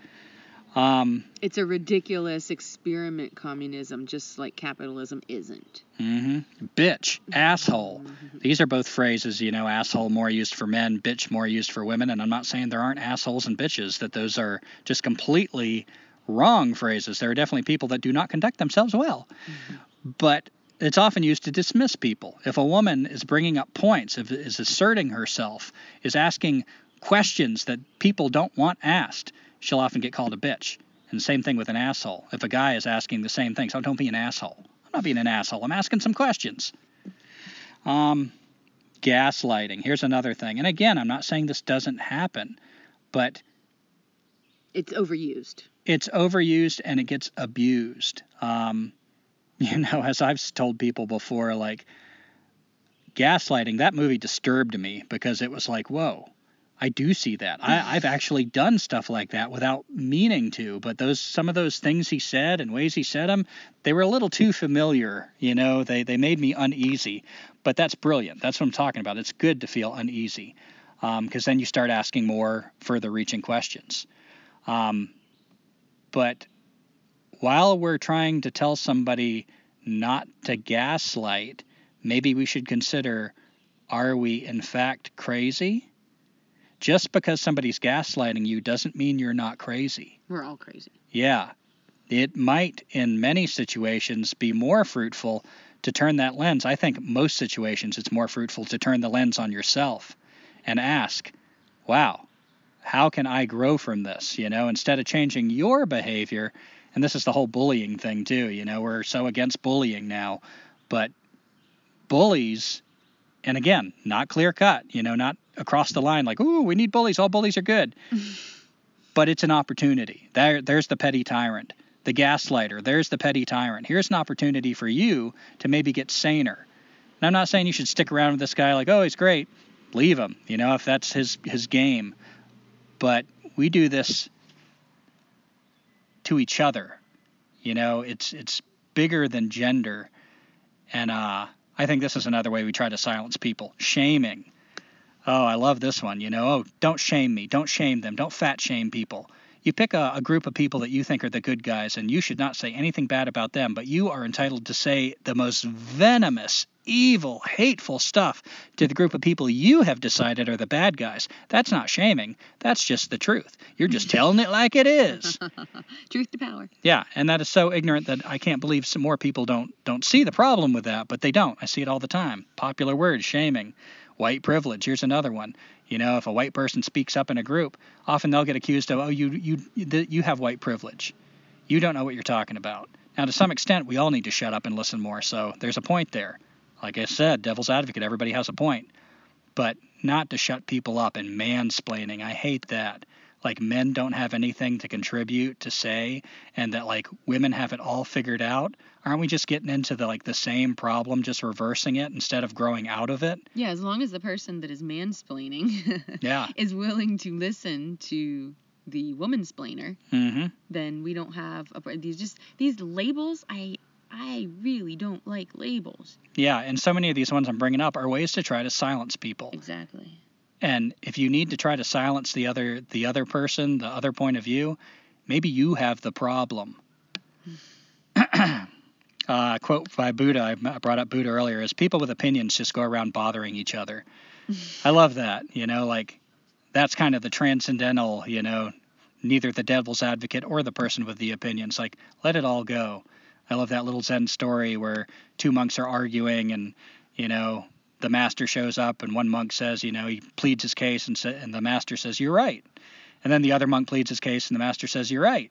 Um, It's a ridiculous experiment communism, just like capitalism isn't. hmm Bitch, asshole. These are both phrases, you know, asshole more used for men, bitch more used for women. And I'm not saying there aren't assholes and bitches, that those are just completely wrong phrases. There are definitely people that do not conduct themselves well. But it's often used to dismiss people. If a woman is bringing up points, if is asserting herself, is asking questions that people don't want asked, she'll often get called a bitch. And same thing with an asshole. If a guy is asking the same thing, so don't be an asshole. I'm not being an asshole. I'm asking some questions. Um, gaslighting. Here's another thing. And again, I'm not saying this doesn't happen, but It's overused. it's overused and it gets abused. Um, you know, as I've told people before, like gaslighting, that movie disturbed me because it was like, whoa, I do see that. I, I've actually done stuff like that without meaning to, but those some of those things he said and ways he said them, they were a little too familiar. You know, they they made me uneasy. But that's brilliant. That's what I'm talking about. It's good to feel uneasy because then you start asking more further reaching questions. Um, but while we're trying to tell somebody not to gaslight, maybe we should consider are we in fact crazy? Just because somebody's gaslighting you doesn't mean you're not crazy. We're all crazy. Yeah. It might, in many situations, be more fruitful to turn that lens. I think most situations it's more fruitful to turn the lens on yourself and ask, wow, how can I grow from this? You know, instead of changing your behavior, and this is the whole bullying thing too, you know, we're so against bullying now, but bullies, and again, not clear cut, you know, not across the line like, ooh, we need bullies, all bullies are good. but it's an opportunity. There, there's the petty tyrant, the gaslighter. There's the petty tyrant. Here's an opportunity for you to maybe get saner. And I'm not saying you should stick around with this guy like, oh, he's great. Leave him, you know, if that's his his game. But we do this to each other. You know, it's it's bigger than gender. And uh, I think this is another way we try to silence people. Shaming. Oh, I love this one. You know, oh, don't shame me. Don't shame them. Don't fat shame people. You pick a, a, group of people that you think are the good guys, and you should not say anything bad about them, but you are entitled to say the most venomous, evil, hateful stuff to the group of people you have decided are the bad guys. That's not shaming. That's just the truth. You're just telling it like it is. Truth to power. Yeah, and that is so ignorant that I can't believe some more people don't don't see the problem with that, but they don't. I see it all the time. Popular word, shaming. White privilege. Here's another one. You know, if a white person speaks up in a group, often they'll get accused of, "Oh, you you you have white privilege. You don't know what you're talking about." Now, to some extent, we all need to shut up and listen more. So there's a point there. Like I said, devil's advocate. Everybody has a point, but not to shut people up and mansplaining. I hate that. like men don't have anything to contribute to say and that like women have it all figured out aren't we just getting into the like the same problem just reversing it instead of growing out of it Yeah, as long as the person that is mansplaining yeah is willing to listen to the woman-splainer, mm-hmm then we don't have a, these just these labels. I I really don't like labels. yeah and so many of these ones i'm bringing up are ways to try to silence people Exactly. and if you need to try to silence the other the other person the other point of view maybe you have the problem uh, quote by buddha i I brought up buddha earlier is people with opinions just go around bothering each other i love that you know like that's kind of the transcendental you know neither the devil's advocate or the person with the opinions like let it all go i love that little zen story where two monks are arguing and you know the master shows up and one monk says, you know, he pleads his case and, sa- and the master says, you're right. And then the other monk pleads his case and the master says, you're right.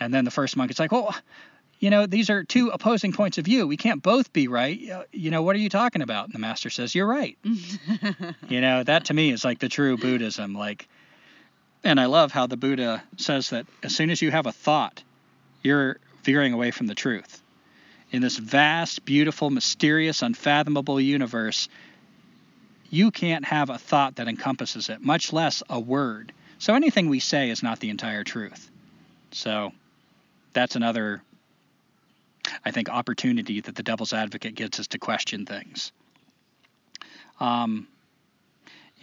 And then the first monk is like, well, you know, these are two opposing points of view. We can't both be right. Uh, You know, what are you talking about? And the master says, you're right. You know, that to me is like the true Buddhism. Like, and I love how the Buddha says that as soon as you have a thought, you're veering away from the truth. In this vast, beautiful, mysterious, unfathomable universe, you can't have a thought that encompasses it, much less a word. So anything we say is not the entire truth. So that's another, I think, opportunity that the devil's advocate gets us to question things. Um,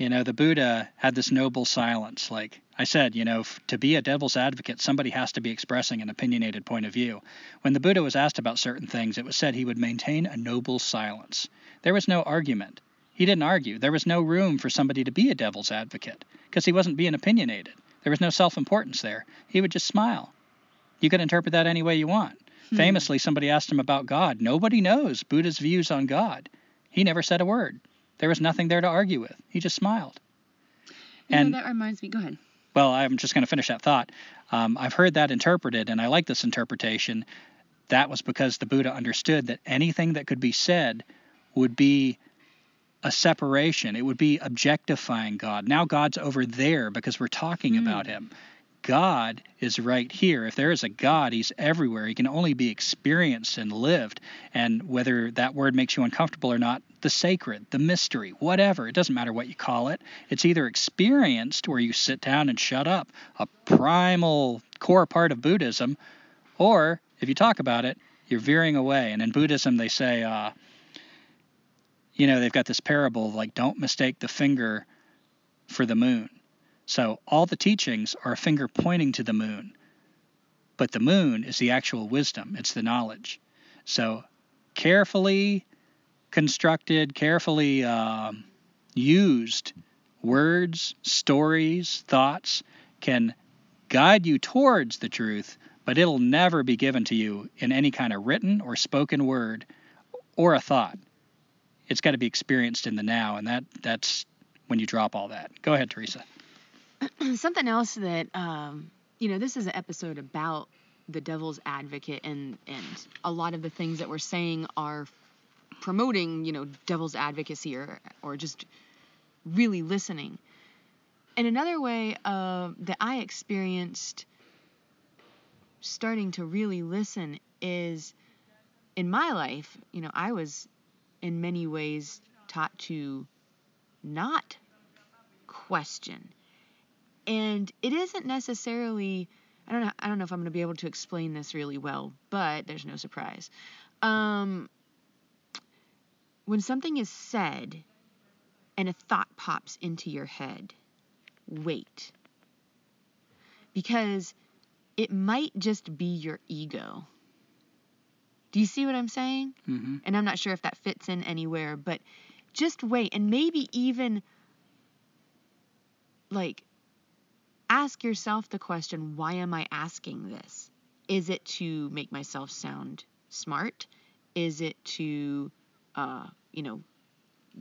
you know, the Buddha had this noble silence. Like I said, you know, f- to be a devil's advocate, somebody has to be expressing an opinionated point of view. When the Buddha was asked about certain things, it was said he would maintain a noble silence. There was no argument. He didn't argue. There was no room for somebody to be a devil's advocate because he wasn't being opinionated. There was no self importance there. He would just smile. You could interpret that any way you want. Hmm. Famously, somebody asked him about God. Nobody knows Buddha's views on God. He never said a word. There was nothing there to argue with. He just smiled. You And- know, that reminds me. Go ahead. Well, I'm just going to finish that thought. Um, I've heard that interpreted, and I like this interpretation. That was because the Buddha understood that anything that could be said would be a separation. It would be objectifying God. Now God's over there because we're talking about him. God is right here. If there is a God, he's everywhere. He can only be experienced and lived. And whether that word makes you uncomfortable or not, the sacred, the mystery, whatever, it doesn't matter what you call it. It's either experienced, where you sit down and shut up, a primal core part of Buddhism, or if you talk about it, you're veering away. And in Buddhism, they say, uh, you know, they've got this parable like, don't mistake the finger for the moon. So all the teachings are a finger pointing to the moon, but the moon is the actual wisdom, it's the knowledge. So carefully constructed, carefully um, used words, stories, thoughts can guide you towards the truth, but it'll never be given to you in any kind of written or spoken word or a thought. It's got to be experienced in the now, and that that's when you drop all that. Go ahead, Teresa. Something else that um, you know, this is an episode about the devil's advocate, and and a lot of the things that we're saying are promoting, you know, devil's advocacy or or just really listening. And another way uh, that I experienced starting to really listen is in my life, you know, I was in many ways taught to not question. And it isn't necessarily I don't know I don't know if I'm going to be able to explain this really well, but there's no surprise. Um when something is said and a thought pops into your head, wait. Because it might just be your ego. Do you see what I'm saying? Mm-hmm. and I'm not sure if that fits in anywhere, but just wait and maybe even like ask yourself the question why am I asking this? Is it to make myself sound smart? Is it to, uh, you know,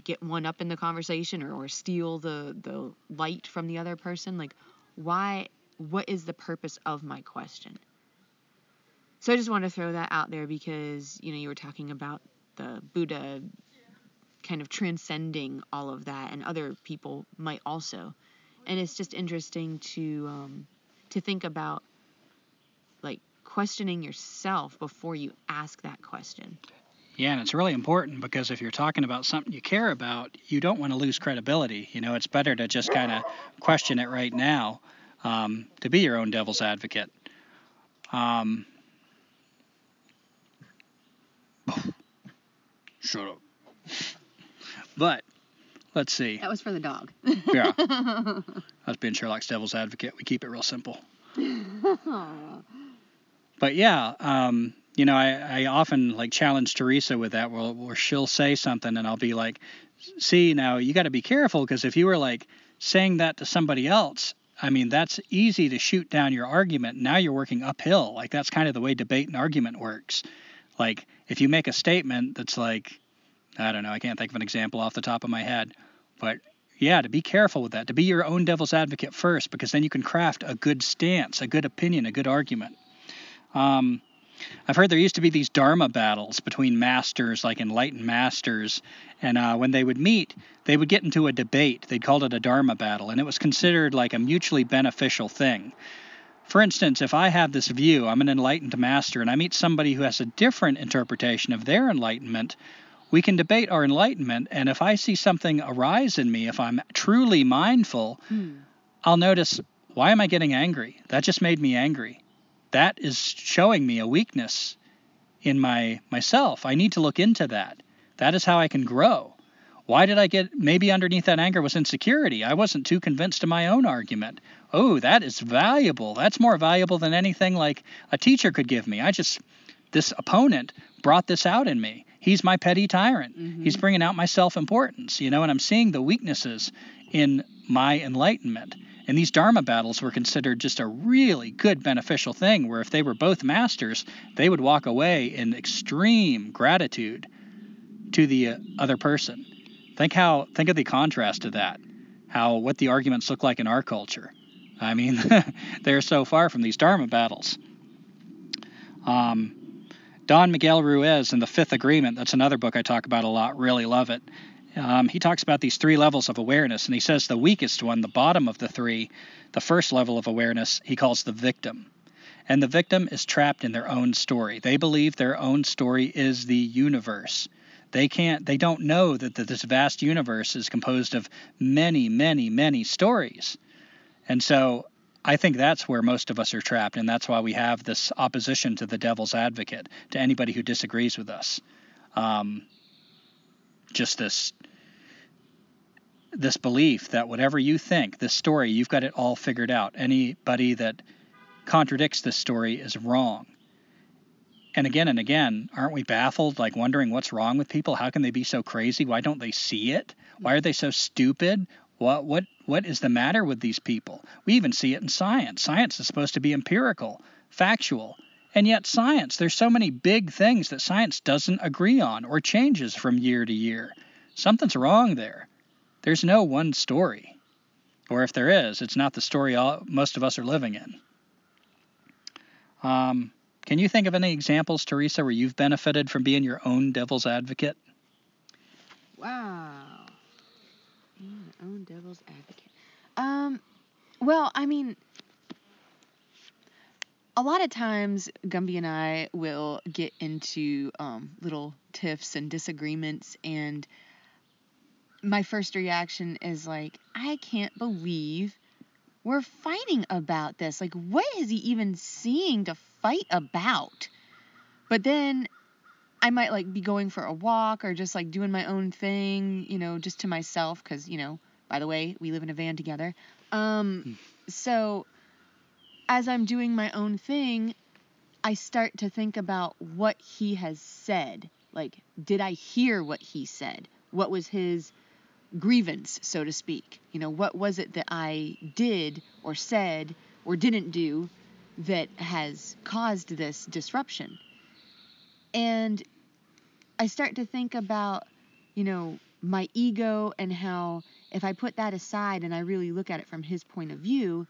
get one up in the conversation or, or steal the, the light from the other person? Like, why? What is the purpose of my question? So I just want to throw that out there because you know you were talking about the Buddha kind of transcending all of that, and other people might also. And it's just interesting to um, to think about like questioning yourself before you ask that question. Yeah, and it's really important because if you're talking about something you care about, you don't want to lose credibility. You know, it's better to just kind of question it right now um, to be your own devil's advocate. Um, shut up. But let's see. That was for the dog. Yeah. Us being Sherlock's devil's advocate, we keep it real simple. But yeah, um, you know, I, I often like challenge Teresa with that, where, where she'll say something and I'll be like, see, now you got to be careful because if you were like saying that to somebody else, I mean, that's easy to shoot down your argument. Now you're working uphill. Like that's kind of the way debate and argument works. Like if you make a statement that's like, I don't know, I can't think of an example off the top of my head, but yeah, to be careful with that, to be your own devil's advocate first, because then you can craft a good stance, a good opinion, a good argument. Um, I've heard there used to be these Dharma battles between masters, like enlightened masters, and uh, when they would meet, they would get into a debate. They'd called it a Dharma battle, and it was considered like a mutually beneficial thing. For instance, if I have this view, I'm an enlightened master, and I meet somebody who has a different interpretation of their enlightenment, we can debate our enlightenment, and if I see something arise in me, if I'm truly mindful, Hmm. I'll notice why am I getting angry? That just made me angry. That is showing me a weakness in my myself. I need to look into that. That is how I can grow. Why did I get maybe underneath that anger was insecurity? I wasn't too convinced of my own argument. Oh, that is valuable. That's more valuable than anything like a teacher could give me. I just this opponent brought this out in me. He's my petty tyrant. He's bringing out my self-importance, you know, and I'm seeing the weaknesses in my enlightenment. And these Dharma battles were considered just a really good beneficial thing where if they were both masters, they would walk away in extreme gratitude to the uh, other person. Think how think of the contrast to that. How what the arguments look like in our culture. I mean, they're so far from these Dharma battles. Um, Don Miguel Ruiz in The Fifth Agreement, that's another book I talk about a lot, really love it. Um, he talks about these three levels of awareness, and he says the weakest one, the bottom of the three, the first level of awareness, he calls the victim. And the victim is trapped in their own story. They believe their own story is the universe. They can't, they don't know that, that this vast universe is composed of many, many, many stories. And so I think that's where most of us are trapped, and that's why we have this opposition to the devil's advocate, to anybody who disagrees with us. Um, just this this belief that whatever you think, this story, you've got it all figured out. Anybody that contradicts this story is wrong. And again and again, aren't we baffled, like wondering what's wrong with people? How can they be so crazy? Why don't they see it? Why are they so stupid? What what what is the matter with these people? We even see it in science. Science is supposed to be empirical, factual. And yet science, there's so many big things that science doesn't agree on or changes from year to year. Something's wrong there. There's no one story. Or if there is, it's not the story all, most of us are living in. Um, can you think of any examples, Teresa, where you've benefited from being your own devil's advocate? Wow. Own devil's advocate. Um, well, I mean, a lot of times Gumby and I will get into um, little tiffs and disagreements, and my first reaction is like, I can't believe we're fighting about this. Like, what is he even seeing to fight about? But then I might like be going for a walk or just like doing my own thing, you know, just to myself cuz, you know, by the way, we live in a van together. Um so as I'm doing my own thing, I start to think about what he has said. Like, did I hear what he said? What was his grievance, so to speak? You know, what was it that I did or said or didn't do that has caused this disruption? And I start to think about, you know, my ego and how if I put that aside and I really look at it from his point of view,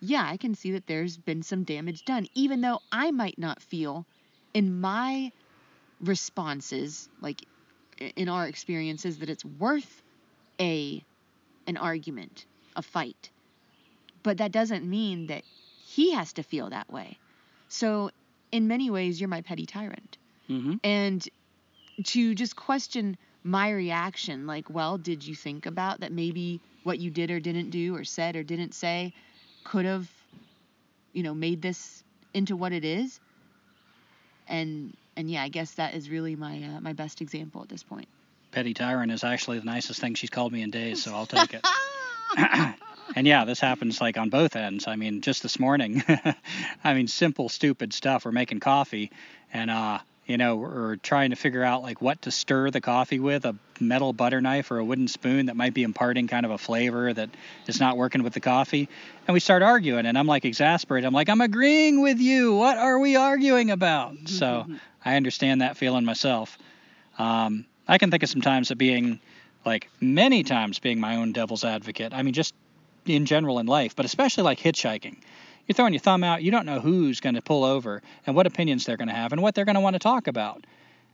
yeah, I can see that there's been some damage done, even though I might not feel in my responses, like in our experiences, that it's worth a an argument, a fight. but that doesn't mean that he has to feel that way. So, in many ways, you're my petty tyrant. hmm And to just question my reaction, like, well, did you think about that maybe what you did or didn't do or said or didn't say could have, you know, made this into what it is? And and yeah, I guess that is really my uh, my best example at this point. Petty tyrant is actually the nicest thing she's called me in days, so I'll take it. and yeah, this happens like on both ends. I mean, just this morning, I mean, simple, stupid stuff. We're making coffee, and uh, you know, we're trying to figure out like what to stir the coffee with a metal butter knife or a wooden spoon that might be imparting kind of a flavor that is not working with the coffee. And we start arguing, and I'm like exasperated. I'm like, I'm agreeing with you. What are we arguing about? so I understand that feeling myself. Um, I can think of some times of being, like, many times being my own devil's advocate. I mean, just in general in life, but especially like hitchhiking. You're throwing your thumb out, you don't know who's going to pull over and what opinions they're going to have and what they're going to want to talk about.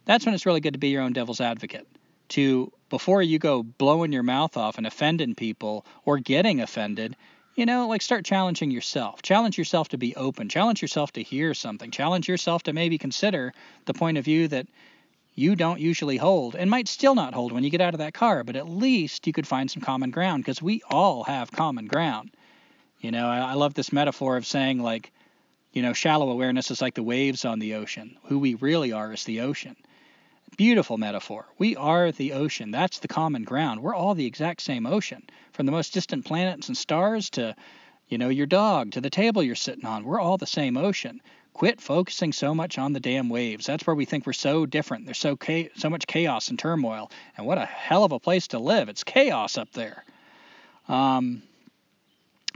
That's when it's really good to be your own devil's advocate. To, before you go blowing your mouth off and offending people or getting offended, you know, like start challenging yourself. Challenge yourself to be open. Challenge yourself to hear something. Challenge yourself to maybe consider the point of view that you don't usually hold and might still not hold when you get out of that car, but at least you could find some common ground because we all have common ground. You know, I, I love this metaphor of saying, like, you know, shallow awareness is like the waves on the ocean. Who we really are is the ocean. Beautiful metaphor. We are the ocean. That's the common ground. We're all the exact same ocean. From the most distant planets and stars to, you know, your dog, to the table you're sitting on. We're all the same ocean. Quit focusing so much on the damn waves. That's where we think we're so different. There's so cha- so much chaos and turmoil. And what a hell of a place to live. It's chaos up there. Um,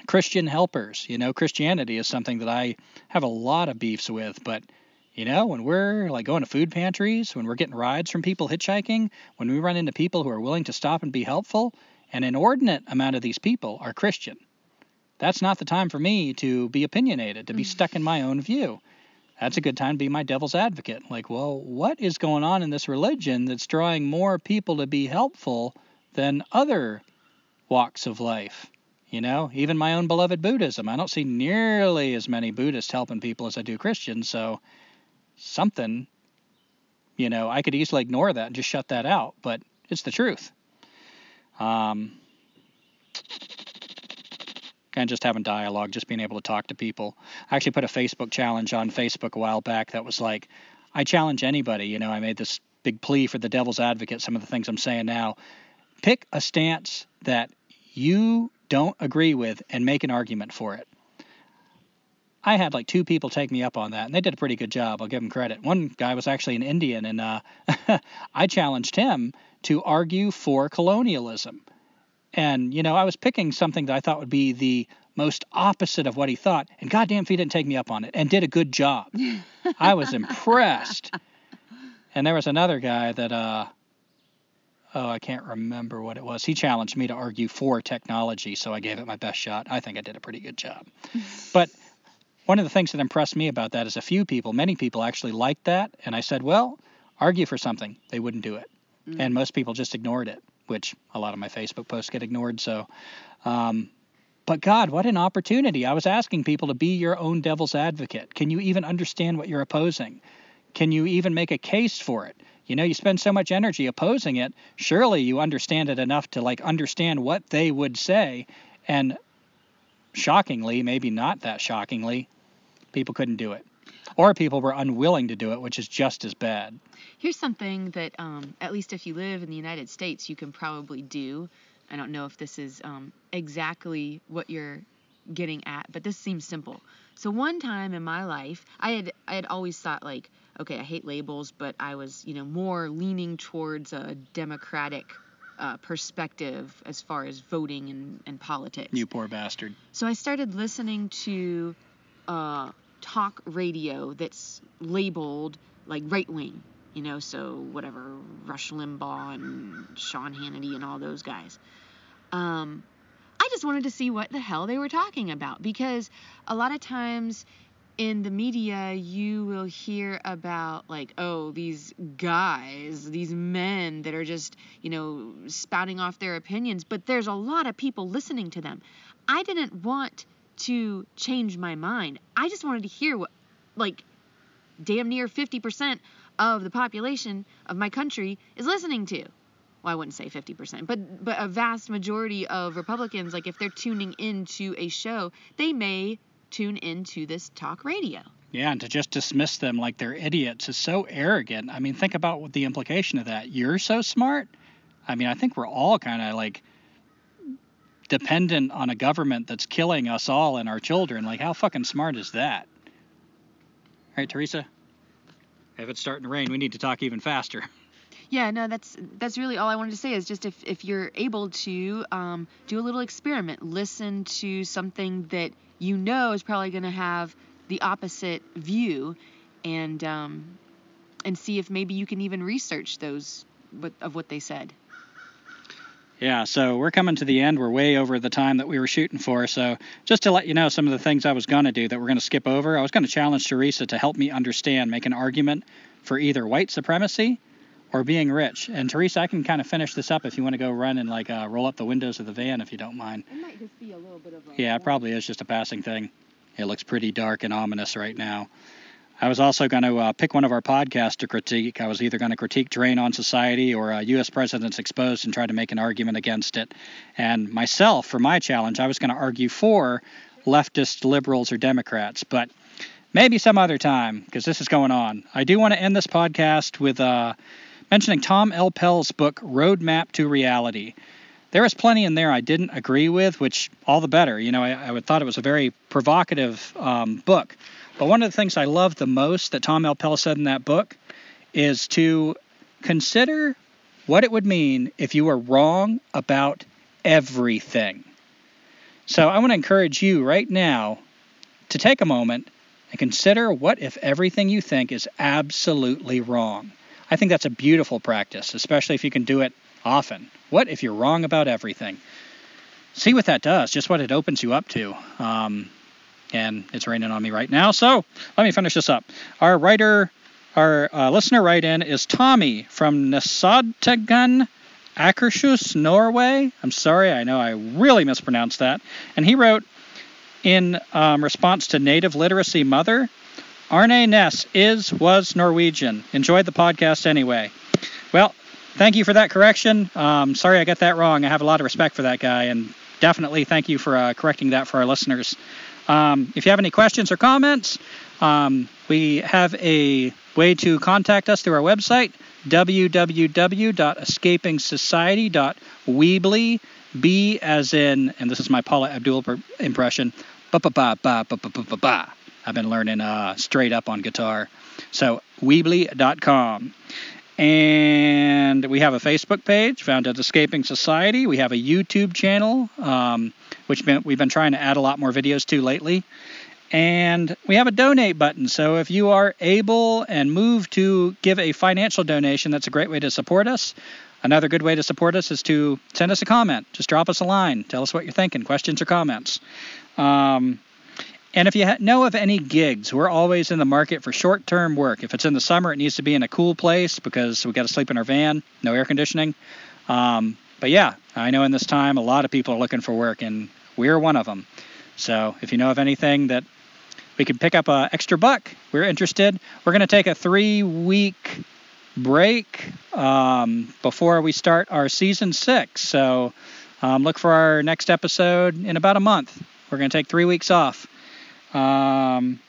Christian helpers. You know, Christianity is something that I have a lot of beefs with, but you know, when we're like going to food pantries, when we're getting rides from people hitchhiking, when we run into people who are willing to stop and be helpful, an inordinate amount of these people are Christian. That's not the time for me to be opinionated, to be mm. stuck in my own view. That's a good time to be my devil's advocate. Like, well, what is going on in this religion that's drawing more people to be helpful than other walks of life? You know, even my own beloved Buddhism. I don't see nearly as many Buddhists helping people as I do Christians, so something, you know, I could easily ignore that and just shut that out, but it's the truth. Um, of just having dialogue, just being able to talk to people. I actually put a Facebook challenge on Facebook a while back that was like, I challenge anybody. You know, I made this big plea for the devil's advocate, some of the things I'm saying now. Pick a stance that you don't agree with and make an argument for it. I had like two people take me up on that, and they did a pretty good job. I'll give them credit. One guy was actually an Indian, and uh, I challenged him to argue for colonialism. And, you know, I was picking something that I thought would be the most opposite of what he thought, and goddamn if he didn't take me up on it and did a good job. I was impressed. And there was another guy that, uh, oh, I can't remember what it was. He challenged me to argue for technology, so I gave it my best shot. I think I did a pretty good job. But one of the things that impressed me about that is a few people, many people actually liked that. And I said, well, argue for something. They wouldn't do it. Mm. And most people just ignored it, which a lot of my Facebook posts get ignored. So, um, but God, what an opportunity. I was asking people to be your own devil's advocate. Can you even understand what you're opposing? Can you even make a case for it? You know, you spend so much energy opposing it. Surely you understand it enough to like understand what they would say. And shockingly, maybe not that shockingly, people couldn't do it. Or people were unwilling to do it, which is just as bad. Here's something that, um, at least if you live in the United States, you can probably do. I don't know if this is um, exactly what you're getting at, but this seems simple. So one time in my life, I had I had always thought like, okay, I hate labels, but I was you know more leaning towards a democratic uh, perspective as far as voting and, and politics. You poor bastard. So I started listening to uh, talk radio that's labeled like right wing, you know, so whatever, Rush Limbaugh and Sean Hannity and all those guys. Um, I just wanted to see what the hell they were talking about because a lot of times in the media you will hear about like oh these guys these men that are just you know spouting off their opinions but there's a lot of people listening to them i didn't want to change my mind. I just wanted to hear what, like, damn near 50% of the population of my country is listening to. Well, I wouldn't say 50%, but but a vast majority of Republicans, like if they're tuning into a show, they may tune into this talk radio. Yeah, and to just dismiss them like they're idiots is so arrogant. I mean, think about what the implication of that. You're so smart. I mean, I think we're all kind of like dependent on a government that's killing us all and our children. Like, how fucking smart is that? All right, Teresa. If it's starting to rain, we need to talk even faster. Yeah, no, that's that's really all I wanted to say is just if if you're able to um, do a little experiment, listen to something that you know is probably going to have the opposite view, and um, and see if maybe you can even research those of what they said. Yeah, so we're coming to the end. We're way over the time that we were shooting for. So, just to let you know some of the things I was going to do that we're going to skip over, I was going to challenge Teresa to help me understand, make an argument for either white supremacy or being rich. And Teresa, I can kind of finish this up if you want to go run and like uh, roll up the windows of the van if you don't mind. It might just be a little bit of a. Yeah, it probably is just a passing thing. It looks pretty dark and ominous right now. I was also going to uh, pick one of our podcasts to critique. I was either going to critique Drain on Society or uh, U.S. Presidents Exposed and try to make an argument against it. And myself, for my challenge, I was going to argue for leftist liberals or Democrats. But maybe some other time because this is going on. I do want to end this podcast with uh, mentioning Tom L. Pell's book, Roadmap to Reality. There was plenty in there I didn't agree with, which all the better. You know, I, I thought it was a very provocative um, book. But one of the things I love the most that Tom L. Pell said in that book is to consider what it would mean if you were wrong about everything. So I want to encourage you right now to take a moment and consider what if everything you think is absolutely wrong. I think that's a beautiful practice, especially if you can do it often. What if you're wrong about everything? See what that does, just what it opens you up to. Um, and it's raining on me right now. So let me finish this up. Our writer, our uh, listener write in is Tommy from Nesadtegan, Akershus, Norway. I'm sorry, I know I really mispronounced that. And he wrote in um, response to Native Literacy Mother, Arne Naess is, was Norwegian. Enjoyed the podcast anyway. Well, thank you for that correction. Um, sorry I got that wrong. I have a lot of respect for that guy, and definitely thank you for uh, correcting that for our listeners. Um, if you have any questions or comments, um, we have a way to contact us through our website, www.escapingsociety.weebly, B as in, and this is my Paula Abdul impression, ba ba ba ba ba ba ba ba. I've been learning uh, straight up on guitar. So, weebly.com. And we have a Facebook page found at Escaping Society. We have a YouTube channel, um, which we've been trying to add a lot more videos to lately. And we have a donate button. So if you are able and moved to give a financial donation, that's a great way to support us. Another good way to support us is to send us a comment. Just drop us a line. Tell us what you're thinking, questions or comments. Um, and if you know of any gigs, we're always in the market for short term work. If it's in the summer, it needs to be in a cool place because we got to sleep in our van, no air conditioning. Um, but yeah, I know in this time a lot of people are looking for work, and we're one of them. So if you know of anything that we can pick up an extra buck, we're interested. We're going to take a three week break um, before we start our season six. So um, look for our next episode in about a month. We're going to take three weeks off. Um,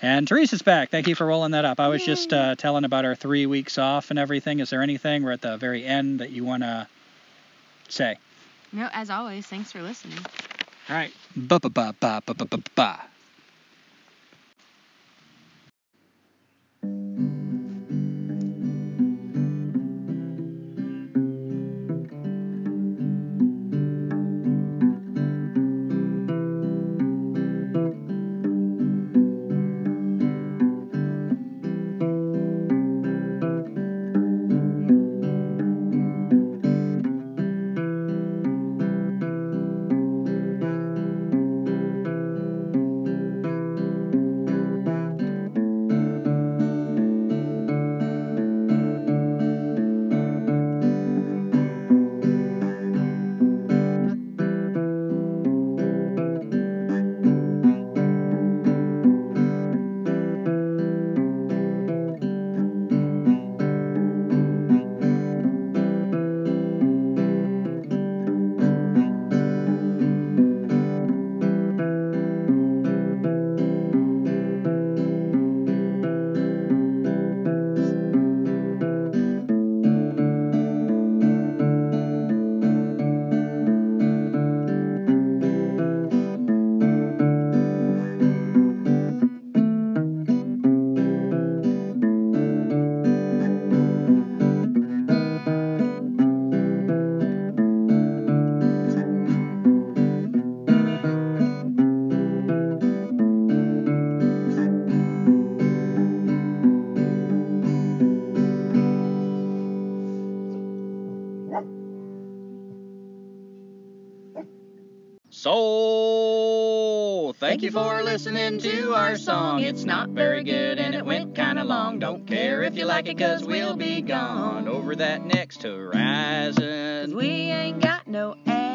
and Teresa's back. Thank you for rolling that up. I was Yay. just uh, telling about our three weeks off and everything. Is there anything we're at the very end that you want to say? No, as always, thanks for listening. All right. Ba ba ba ba ba ba ba ba. Thank you for listening to our song. It's not very good and it went kinda long. Don't care if you like it, cause we'll be gone over that next horizon. We ain't got no address.